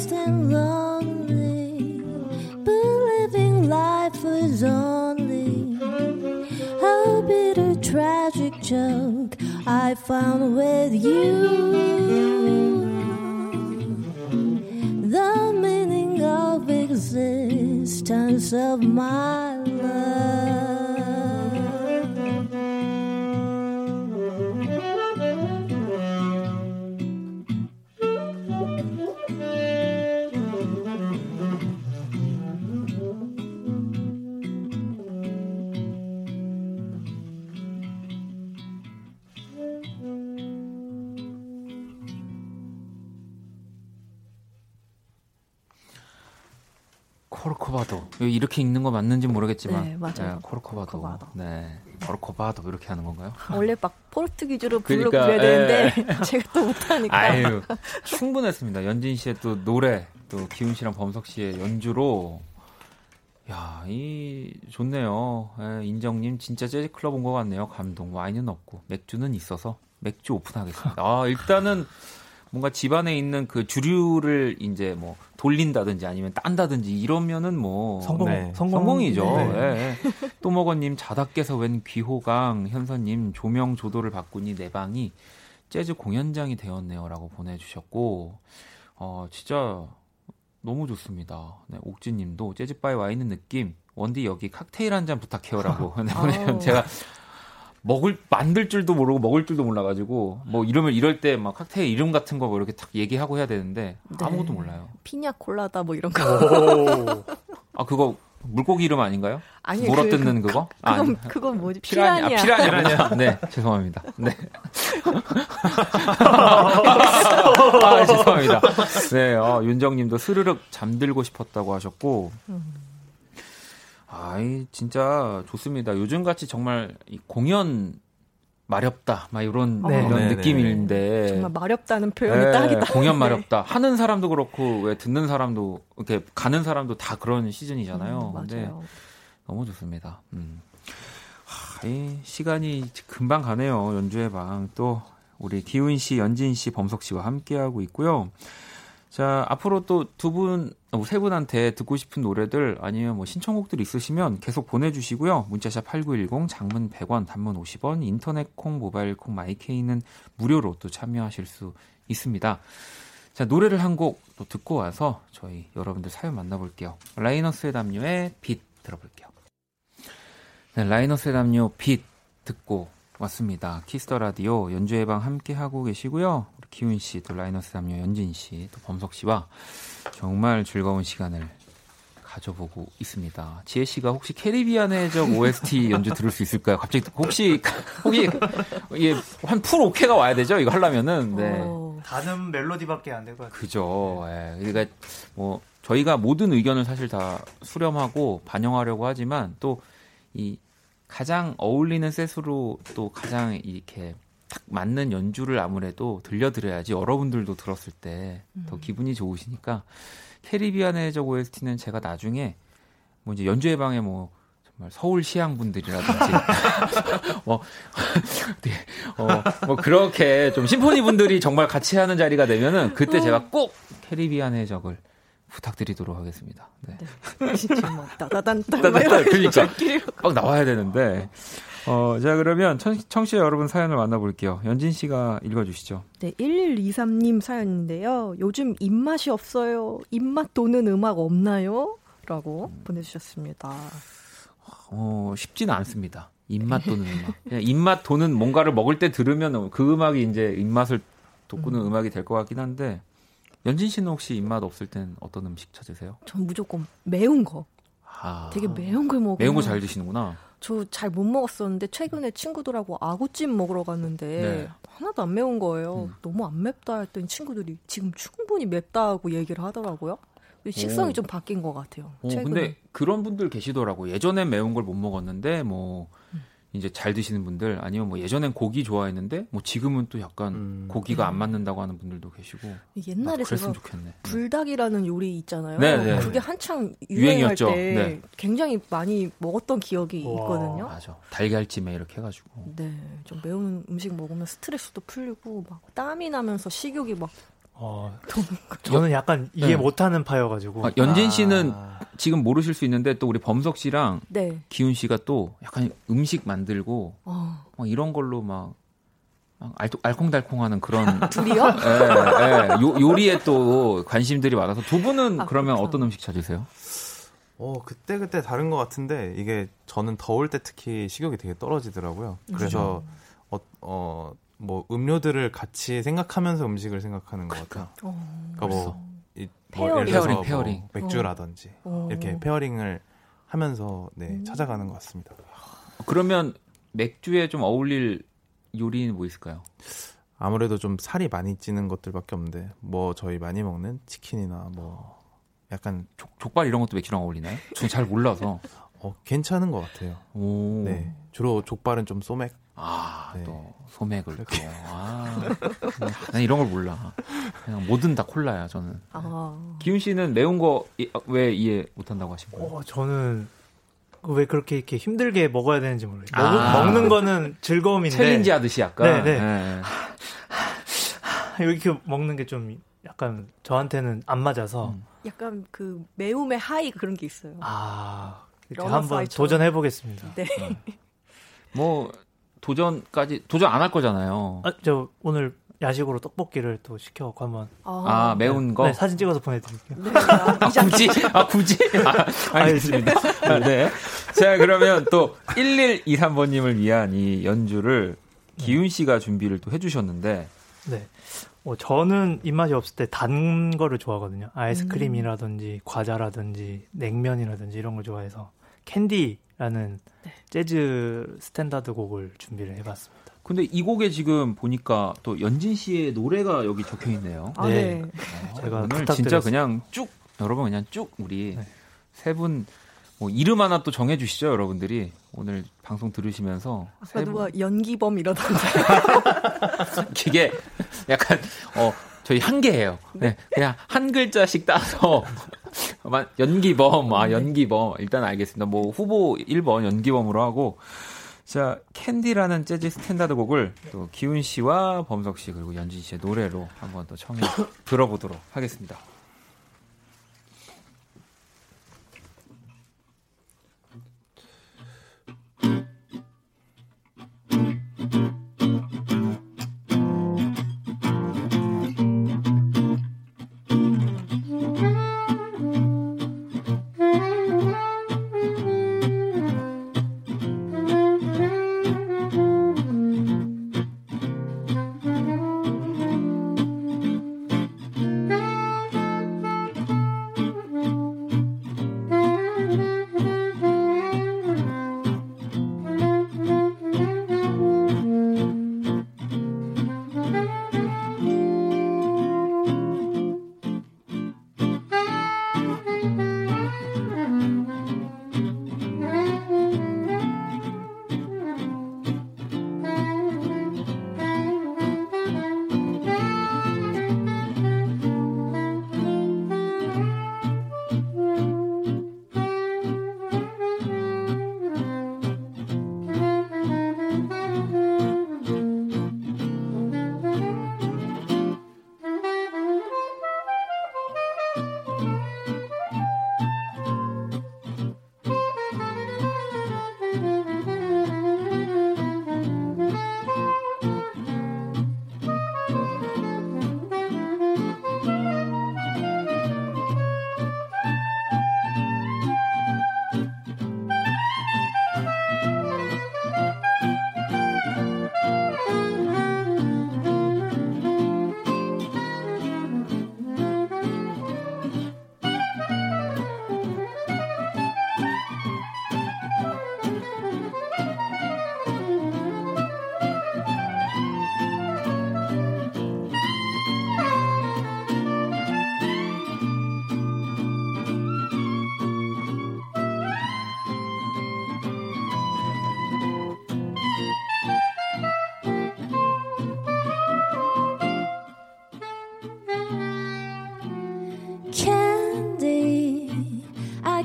lost and lonely, but living life is only a bitter tragic joke I found with you. The meaning of existence of mine. 이렇게 읽는 거 맞는지 모르겠지만 네, 맞아요. 네, 코르코바도. 코르코바도. 네. 코르코바도 이렇게 하는 건가요? 원래 막 포르투기즈로 불러 그러니까, 그래야 되는데 예. 제가 또 못하니까. 아유, 충분했습니다. 연진 씨의 또 노래, 또 기훈 씨랑 범석 씨의 연주로 야, 이 좋네요. 예, 인정님 진짜 재즈 클럽 온 것 같네요. 감동. 와인은 없고 맥주는 있어서 맥주 오픈하겠습니다. 아, 일단은 뭔가 집안에 있는 그 주류를 이제 뭐 돌린다든지 아니면 딴다든지 이러면은 뭐 성공, 네. 성공. 이죠 네. 네. 또 먹어님 자다 깨서 웬 귀호강 현서님 조명 조도를 바꾸니 내 방이 재즈 공연장이 되었네요라고 보내주셨고 어 진짜 너무 좋습니다. 네, 옥진님도 재즈바에 와 있는 느낌 원디 여기 칵테일 한 잔 부탁해요라고 보내면 제가 먹을 만들 줄도 모르고 먹을 줄도 몰라가지고 뭐 이러면 이럴 때 막 칵테일 이름 같은 거 뭐 이렇게 딱 얘기하고 해야 되는데 네. 아무것도 몰라요. 피냐 콜라다 뭐 이런 거. 아 그거 물고기 이름 아닌가요? 아니 물어뜯는 그, 거 그 건 아, 그건 뭐지? 피라냐. 피라냐. 피라냐. 네 죄송합니다. 네. 아 죄송합니다. 네 어, 윤정님도 스르륵 잠들고 싶었다고 하셨고. 음. 아이 진짜 좋습니다. 요즘 같이 정말 공연 마렵다, 막 이런 네. 이런 네, 네 느낌인데 네. 정말 마렵다는 표현이 네, 딱이다. 공연 마렵다. 하는 사람도 그렇고 왜 듣는 사람도 이렇게 가는 사람도 다 그런 시즌이잖아요. 음, 근데 너무 좋습니다. 음. 하, 이 시간이 금방 가네요. 연주회 방또 우리 기훈 씨, 연진 씨, 범석 씨와 함께 하고 있고요. 자, 앞으로 또 두 분, 어, 세 분한테 듣고 싶은 노래들 아니면 뭐 신청곡들 있으시면 계속 보내주시고요. 문자샵 8910, 장문 100원, 단문 50원, 인터넷 콩, 모바일 콩, 마이케이는 무료로 또 참여하실 수 있습니다. 자, 노래를 한 곡 또 듣고 와서 저희 여러분들 사연 만나볼게요. 라이너스의 담요의 빛 들어볼게요. 네, 라이너스의 담요 빛 듣고 왔습니다. Kiss the Radio 연주회 방 함께 하고 계시고요. 우리 기훈 씨, 또 라이너스 담요 연진 씨, 또 범석 씨와 정말 즐거운 시간을 가져보고 있습니다. 지혜 씨가 혹시 캐리비안의 해적 OST 연주 들을 수 있을까요? 갑자기 혹시 혹시 이게 한풀 오케가 와야 되죠? 이거 하려면은 네. 가는 멜로디밖에 안 되고 그죠. 예. 그러니까 뭐 저희가 모든 의견을 사실 다 수렴하고 반영하려고 하지만 또 이 가장 어울리는 셋으로 또 가장 이렇게 딱 맞는 연주를 아무래도 들려드려야지 여러분들도 들었을 때더 음. 기분이 좋으시니까 캐리비안의 저 OST는 제가 나중에 뭐 이제 연주회 방에 뭐 정말 서울 시향 분들이라든지 뭐, 네, 어, 뭐 그렇게 좀 심포니 분들이 정말 같이 하는 자리가 되면은 그때 제가 꼭 캐리비안의 적을 부탁드리도록 하겠습니다. 네. 네. 진짜 뭐 따다단 따다단 그러니까 막 나와야 되는데 어, 자, 그러면 청, 청취자 여러분 사연을 만나볼게요. 연진 씨가 읽어주시죠. 네, 1123님 사연인데요. 요즘 입맛이 없어요. 입맛 도는 음악 없나요? 라고 음. 보내주셨습니다. 어, 쉽지는 않습니다. 입맛 도는 음악. 그냥 입맛 도는 뭔가를 먹을 때 들으면 그 음악이 이제 입맛을 돋구는 음. 악이 될 것 같긴 한데, 연진 씨는 혹시 입맛 없을 땐 어떤 음식 찾으세요? 전 무조건 매운 거. 아, 되게 매운 걸 먹어요. 매운 거 잘 드시는구나. 저 잘 못 먹었었는데 최근에 친구들하고 아구찜 먹으러 갔는데 네. 하나도 안 매운 거예요. 음. 너무 안 맵다 했더니 친구들이 지금 충분히 맵다고 얘기를 하더라고요. 식성이 오. 좀 바뀐 것 같아요. 오, 근데 그런 분들 계시더라고. 예전엔 매운 걸 못 먹었는데 뭐 음. 이제 잘 드시는 분들 아니면 뭐 예전엔 고기 좋아했는데 뭐 지금은 또 약간 음. 고기가 안 맞는다고 하는 분들도 계시고 옛날에 제가 좋겠네. 네. 불닭이라는 요리 있잖아요. 네, 네. 그게 한창 유행할 때 네. 굉장히 많이 먹었던 기억이 우와. 있거든요. 맞아. 달걀찜에 이렇게 해가지고. 네, 좀 매운 음식 먹으면 스트레스도 풀리고 막 땀이 나면서 식욕이 막 어, 저는 약간 이해 네. 못하는 파여가지고. 아, 연진 씨는 아. 지금 모르실 수 있는데 또 우리 범석 씨랑 네. 기훈 씨가 또 약간 음식 만들고 어. 막 이런 걸로 막 알콩달콩하는 그런 둘이요? 예, 예. 요, 요리에 또 관심들이 많아서 두 분은 아, 그러면 그렇죠. 어떤 음식 찾으세요? 어 그때 그때 다른 것 같은데 이게 저는 더울 때 특히 식욕이 되게 떨어지더라고요. 그래서 어, 어, 뭐 음료들을 같이 생각하면서 음식을 생각하는 것 같아요. 어, 그러니까 뭐, 이, 뭐 pairing, pairing, 뭐 pairing. 맥주라든지 어. 이렇게 pairing을 하면서 네, 음. 찾아가는 것 같습니다. 그러면 맥주에 좀 어울릴 요리는 뭐 있을까요? 아무래도 좀 살이 많이 찌는 것들밖에 없는데 뭐 저희 많이 먹는 치킨이나 뭐 약간 족, 족발 이런 것도 맥주랑 어울리나요? 저는 잘 몰라서. 어, 괜찮은 것 같아요. 오. 네. 주로 족발은 좀 소맥. 아, 네. 또 소맥을 또. 아, 난 이런 걸 몰라. 그냥 뭐든 다 콜라야, 저는. 아. 기훈 씨는 매운 거 왜 이해 못 한다고 하신 거예요? 어, 저는 왜 그렇게 이렇게 힘들게 먹어야 되는지 모르겠어요. 아. 먹, 는 거는 즐거움인데. challenge 하듯이 약간. 네, 네. 네. 이렇게 먹는 게 좀 약간 저한테는 안 맞아서. 음. 약간 그 매움의 high 그런 게 있어요. 아, 한번 도전해 보겠습니다. 네. 네. 뭐 도전까지 도전 안 할 거잖아요. 아, 저 오늘 야식으로 떡볶이를 또 시켜갖고 한번. 아, 아 매운 거? 네, 사진 찍어서 보내드릴게요. 네, 아, 굳이? 아, 굳이? 아, 알겠습니다. 네. 자, 그러면 또 1123번님을 위한 이 연주를 기훈 씨가 준비를 또 해주셨는데. 네. 어, 저는 입맛이 없을 때 단 거를 좋아하거든요. 아이스크림이라든지 음. 과자라든지 냉면이라든지 이런 걸 좋아해서 캔디라는 네. 재즈 스탠다드 곡을 준비를 해봤습니다. 근데 이 곡에 지금 보니까 또 연진 씨의 노래가 여기 적혀 있네요. 아, 네. 네. 아, 제가 오늘 진짜 그냥 쭉 여러분 그냥 쭉 우리 네. 세분 뭐 이름 하나 또 정해주시죠, 여러분들이 오늘 방송 들으시면서. 아까 누가 연기범 이러던데. 그게 약간 어 저희 한계예요. 네, 그냥 한 글자씩 따서 연기범, 아 연기범 일단 알겠습니다. 뭐 후보 1번 연기범으로 하고 자 캔디라는 재즈 스탠다드 곡을 또 기훈 씨와 범석 씨 그리고 연진 씨의 노래로 한번 또 청해 들어보도록 하겠습니다.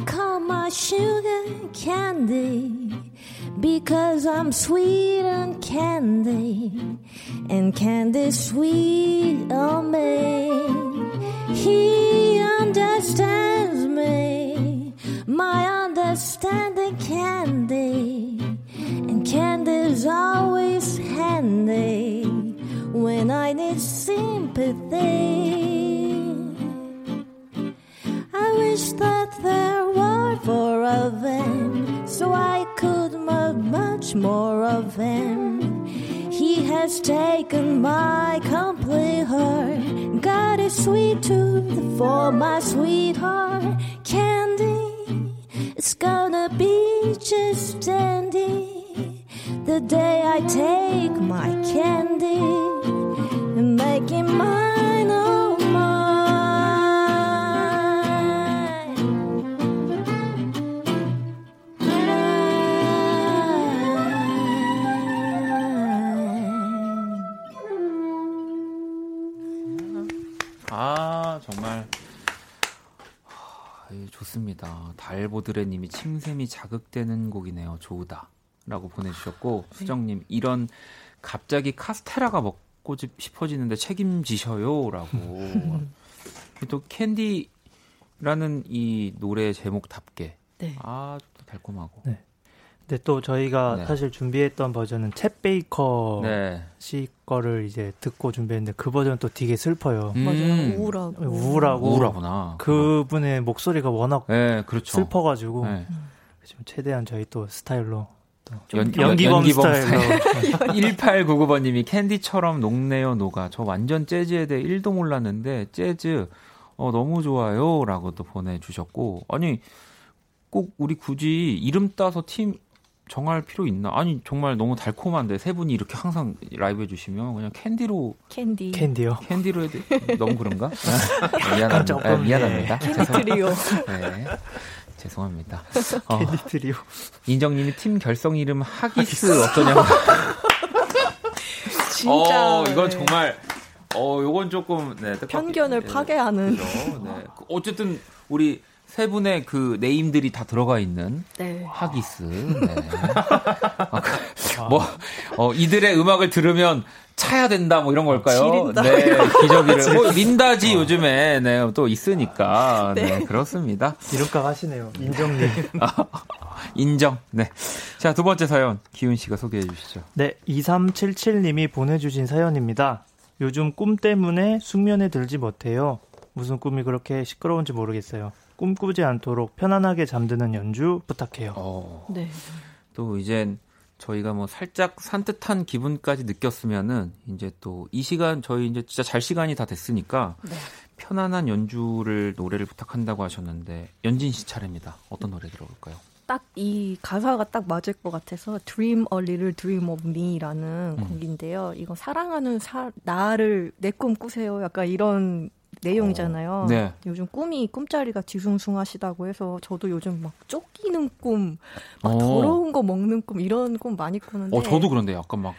call my sugar candy because I'm sweet on candy and candy sweet on me. He understands me, my understanding candy, and candy's always handy when I need sympathy. That there were four of them, so I could love much more of him. He has taken my complete heart, got a sweet tooth for my sweetheart. Candy, it's gonna be just dandy the day I take my candy and make it mine. 좋습니다. 달보드레님이 침샘이 자극되는 곡이네요. 좋다 라고 보내주셨고 네. 수정님 이런 갑자기 카스테라가 먹고 싶어지는데 책임지셔요 라고 또 캔디라는 이 노래 제목답게 네. 아주 달콤하고 네. 근데 또 저희가 네. 사실 준비했던 버전은 챗 베이커 네. 씨 거를 이제 듣고 준비했는데 그 버전 또 되게 슬퍼요. 음. 맞아요. 우울하고. 우울하고. 우울하구나. 그분의 목소리가 워낙 네, 그렇죠. 슬퍼가지고 네. 지금 최대한 저희 또 스타일로 연, 연기범, 연기범 스타일로 1899번님이 캔디처럼 녹네요 녹아 저 완전 재즈에 대해 1도 몰랐는데 재즈 어, 너무 좋아요 라고 도 보내주셨고 아니 꼭 우리 굳이 이름 따서 팀 정할 필요 있나? 아니 정말 너무 달콤한데 세 분이 이렇게 항상 라이브 해주시면 그냥 캔디로 캔디 캔디요 캔디로 해도 너무 그런가? 아, 미안합니다. 아, 미안합니다. 캔디 트리오. 네. 죄송합니다. 어, 캔디 트리오. 인정님이 팀 결성 이름 하기스 어떠냐고. 진짜. 어, 이건 정말 어, 요건 조금 네, 편견을 네, 파괴하는. 네. 어쨌든 우리 세 분의 그 name들이 다 들어가 있는 네. 하기스. 네. 아, 그, 뭐 어, 이들의 음악을 들으면 차야 된다 뭐 이런 걸까요? 지린다. 네, 기저귀를 뭐 린다지 어. 요즘에 네, 또 있으니까 네, 네 그렇습니다. 이름값 하시네요. 인정님. 아, 인정. 네. 자, 두 번째 사연 기훈 씨가 소개해 주시죠. 네, 2377님이 보내 주신 사연입니다. 요즘 꿈 때문에 숙면에 들지 못해요. 무슨 꿈이 그렇게 시끄러운지 모르겠어요. 꿈꾸지 않도록 편안하게 잠드는 연주 부탁해요. 어. 네. 또 이젠 저희가 뭐 살짝 산뜻한 기분까지 느꼈으면은 이제 또 이 시간 저희 이제 진짜 잘 시간이 다 됐으니까 네. 편안한 연주를 노래를 부탁한다고 하셨는데 연진 씨 차례입니다. 어떤 노래 들어볼까요? 딱 이 가사가 딱 맞을 것 같아서 Dream a Little Dream of Me라는 음. 곡인데요. 이거 사랑하는 사, 나를 내 꿈 꾸세요. 약간 이런 내용이잖아요. 어, 네. 요즘 꿈이 꿈자리가 뒤숭숭하시다고 해서 저도 요즘 막 쫓기는 꿈, 막 어. 더러운 거 먹는 꿈 이런 꿈 많이 꾸는데. 어, 저도 그런데 약간 막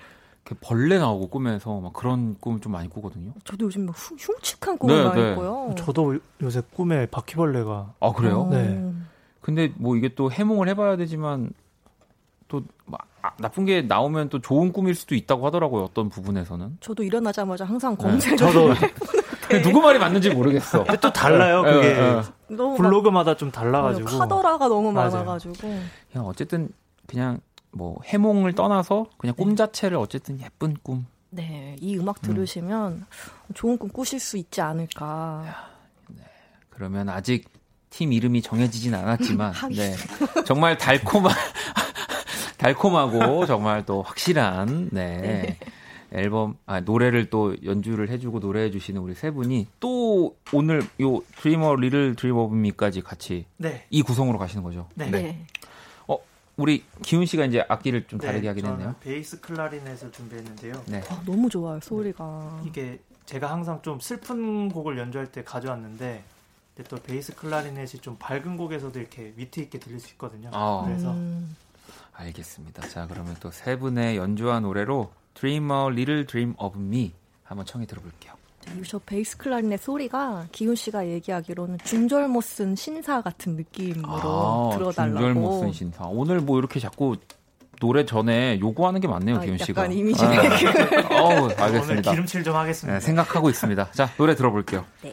벌레 나오고 꿈에서 막 그런 꿈을 좀 많이 꾸거든요. 저도 요즘 막 흉, 흉측한 꿈을 네, 많이 네. 꿔요. 저도 요새 꿈에 바퀴벌레가. 아 그래요? 네. 근데 뭐 이게 또 해몽을 해봐야 되지만 또 아, 나쁜 게 나오면 또 좋은 꿈일 수도 있다고 하더라고요. 어떤 부분에서는. 저도 일어나자마자 항상 네. 검색을. 저도 누구 말이 맞는지 모르겠어. 근데 또 달라요. 네, 그게 네, 네. 블로그마다 좀 달라가지고. 카더라가 너무 많아가지고. 그냥 어쨌든 그냥 뭐 해몽을 떠나서 그냥 꿈 네. 자체를 어쨌든 예쁜 꿈. 네, 이 음악 음. 들으시면 음. 좋은 꿈 꾸실 수 있지 않을까. 네. 그러면 아직 팀 이름이 정해지진 않았지만, 네. 정말 달콤한, 달콤하고 정말 또 확실한, 네. 네. 앨범 아 노래를 또 연주를 해주고 노래해 주시는 우리 세 분이 또 오늘 요 드리머 리를 드리머 미까지 같이 네. 이 구성으로 가시는 거죠. 네. 네. 어 우리 기훈 씨가 이제 악기를 좀 네, 다르게 하긴 했네요. 베이스 클라리넷을 준비했는데요. 네. 아, 너무 좋아요 소리가. 이게 제가 항상 좀 슬픈 곡을 연주할 때 가져왔는데 근데 또 베이스 클라리넷이 좀 밝은 곡에서도 이렇게 위트 있게 들릴 수 있거든요. 아. 그래서 음. 알겠습니다. 자 그러면 또 세 분의 연주한 노래로 Dream a Little Dream of Me 한번 청해 들어볼게요. 저 베이스 클라리넷 소리가 기훈 씨가 얘기하기로는 중절 못 쓴 신사 같은 느낌으로 아, 들어달라고. 중절 못 쓴 신사. 오늘 뭐 이렇게 자꾸 노래 전에 요구하는 게 많네요, 아, 기훈 씨가. 약간 이미지. 네. 어우, 알겠습니다. 오늘 기름칠 좀 하겠습니다. 네, 생각하고 있습니다. 자, 노래 들어볼게요. 네.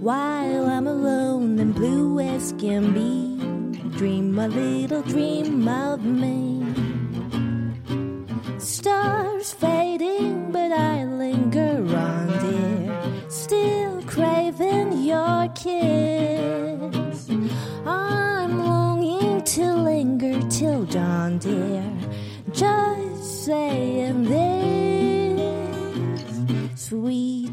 while I'm alone and blue as can be. Dream a little dream of me. Stars fading, but I linger on, dear. Still craving your kiss. I'm longing to linger till dawn, dear. Just saying this. Sweet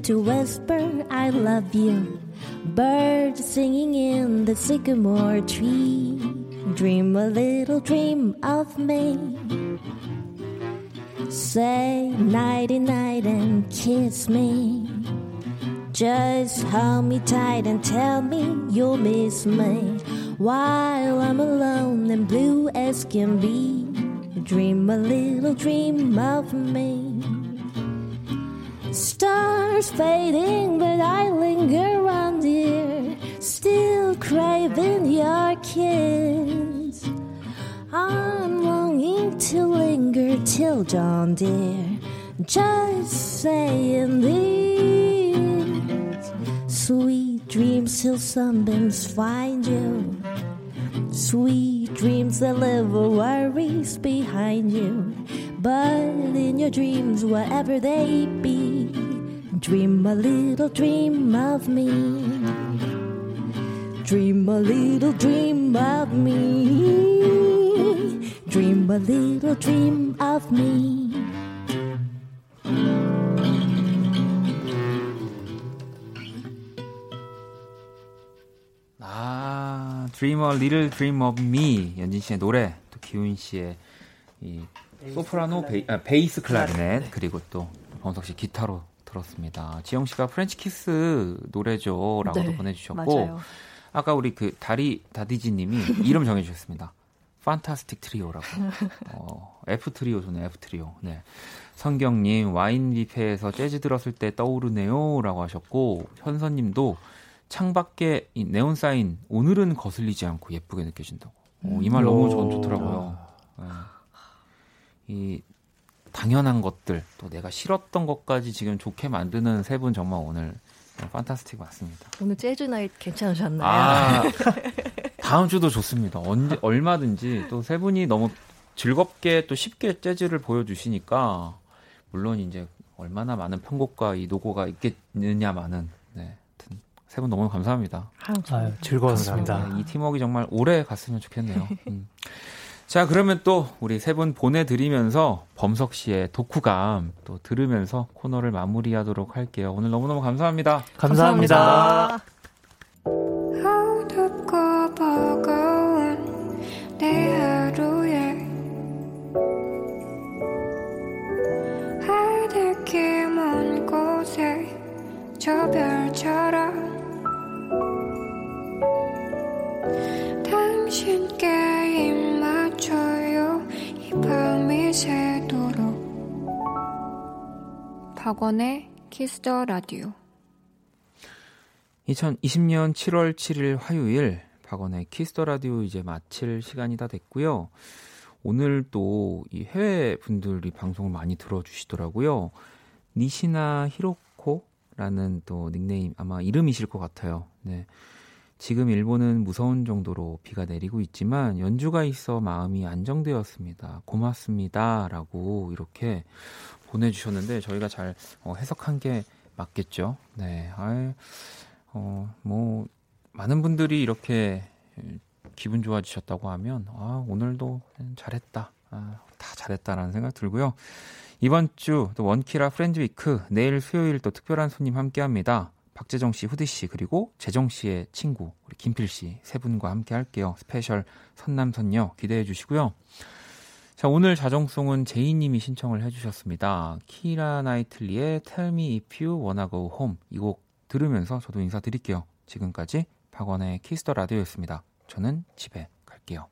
To whisper, I love you. Birds singing in the sycamore tree. Dream a little dream of me. Say nighty night and kiss me. Just hold me tight and tell me you'll miss me while I'm alone and blue as can be. Dream a little dream of me. Stars fading, but I linger on, dear, still craving your kiss. I'm longing to linger till dawn, dear, just saying this. Sweet dreams till sunbeams find you. Sweet dreams that leave worries behind you. But in your dreams, whatever they be, dream a little dream of me. Dream a little dream of me. Dream a little dream of me. Dream a Little Dream of Me 연진 씨의 노래 또 기훈 씨의 이 소프라노 베이, 아, 베이스 클라리넷 네. 그리고 또 범석 씨 기타로 들었습니다. 지영 씨가 French Kiss 노래죠라고도 네, 보내주셨고 맞아요. 아까 우리 그 다리 다디지님이 이름 정해주셨습니다. fantastic 트리오라고. 어, F 트리오 좋네 F 트리오. 네. 성경님 와인 뷔페에서 재즈 들었을 때 떠오르네요라고 하셨고 현선님도 창밖에 네온 사인 오늘은 거슬리지 않고 예쁘게 느껴진다고. 어, 이말 너무 전 좋더라고요. 네. 이 당연한 것들 또 내가 싫었던 것까지 지금 좋게 만드는 세 분 정말 오늘 판타스틱 맞습니다. 오늘 재즈 나잇 괜찮으셨나요? 아, 다음 주도 좋습니다. 언제 얼마든지 또 세 분이 너무 즐겁게 또 쉽게 재즈를 보여주시니까 물론 이제 얼마나 많은 편곡과 이 노고가 있겠느냐마는 네. 세분 너무 감사합니다. 아유, 즐거웠습니다. 네, 이 팀워크 정말 오래 갔으면 좋겠네요. 음. 자, 그러면 또 우리 세 분 보내드리면서 범석 씨의 독후감 또 들으면서 코너를 마무리하도록 할게요. 오늘 너무너무 감사합니다. 감사합니다. 감사합니다. 박원의 키스 더 라디오 2020년 7월 7일 화요일 박원의 키스 더 라디오 이제 마칠 시간이 다 됐고요. 오늘 또 이 해외 분들이 방송을 많이 들어주시더라고요. 니시나 히로코 라는 또 닉네임 아마 이름이실 것 같아요. 네. 지금 일본은 무서울 정도로 비가 내리고 있지만 연주가 있어 마음이 안정되었습니다. 고맙습니다. 라고 이렇게 보내주셨는데 저희가 잘 어, 해석한 게 맞겠죠. 네. 아 어, 뭐, 많은 분들이 이렇게 기분 좋아지셨다고 하면, 아, 오늘도 잘했다. 아, 다 잘했다라는 생각 들고요. 이번 주 또 원키라 Friends Week 내일 수요일 또 특별한 손님 함께 합니다. 박재정 씨, 후디 씨 그리고 재정 씨의 친구 우리 김필 씨 세 분과 함께 할게요. special 선남선녀 기대해 주시고요. 자, 오늘 자정송은 제이 님이 신청을 해 주셨습니다. 키라 나이틀리의 Tell Me If You Wanna Go Home 이 곡 들으면서 저도 인사드릴게요. 지금까지 박원의 키스 더 라디오였습니다. 저는 집에 갈게요.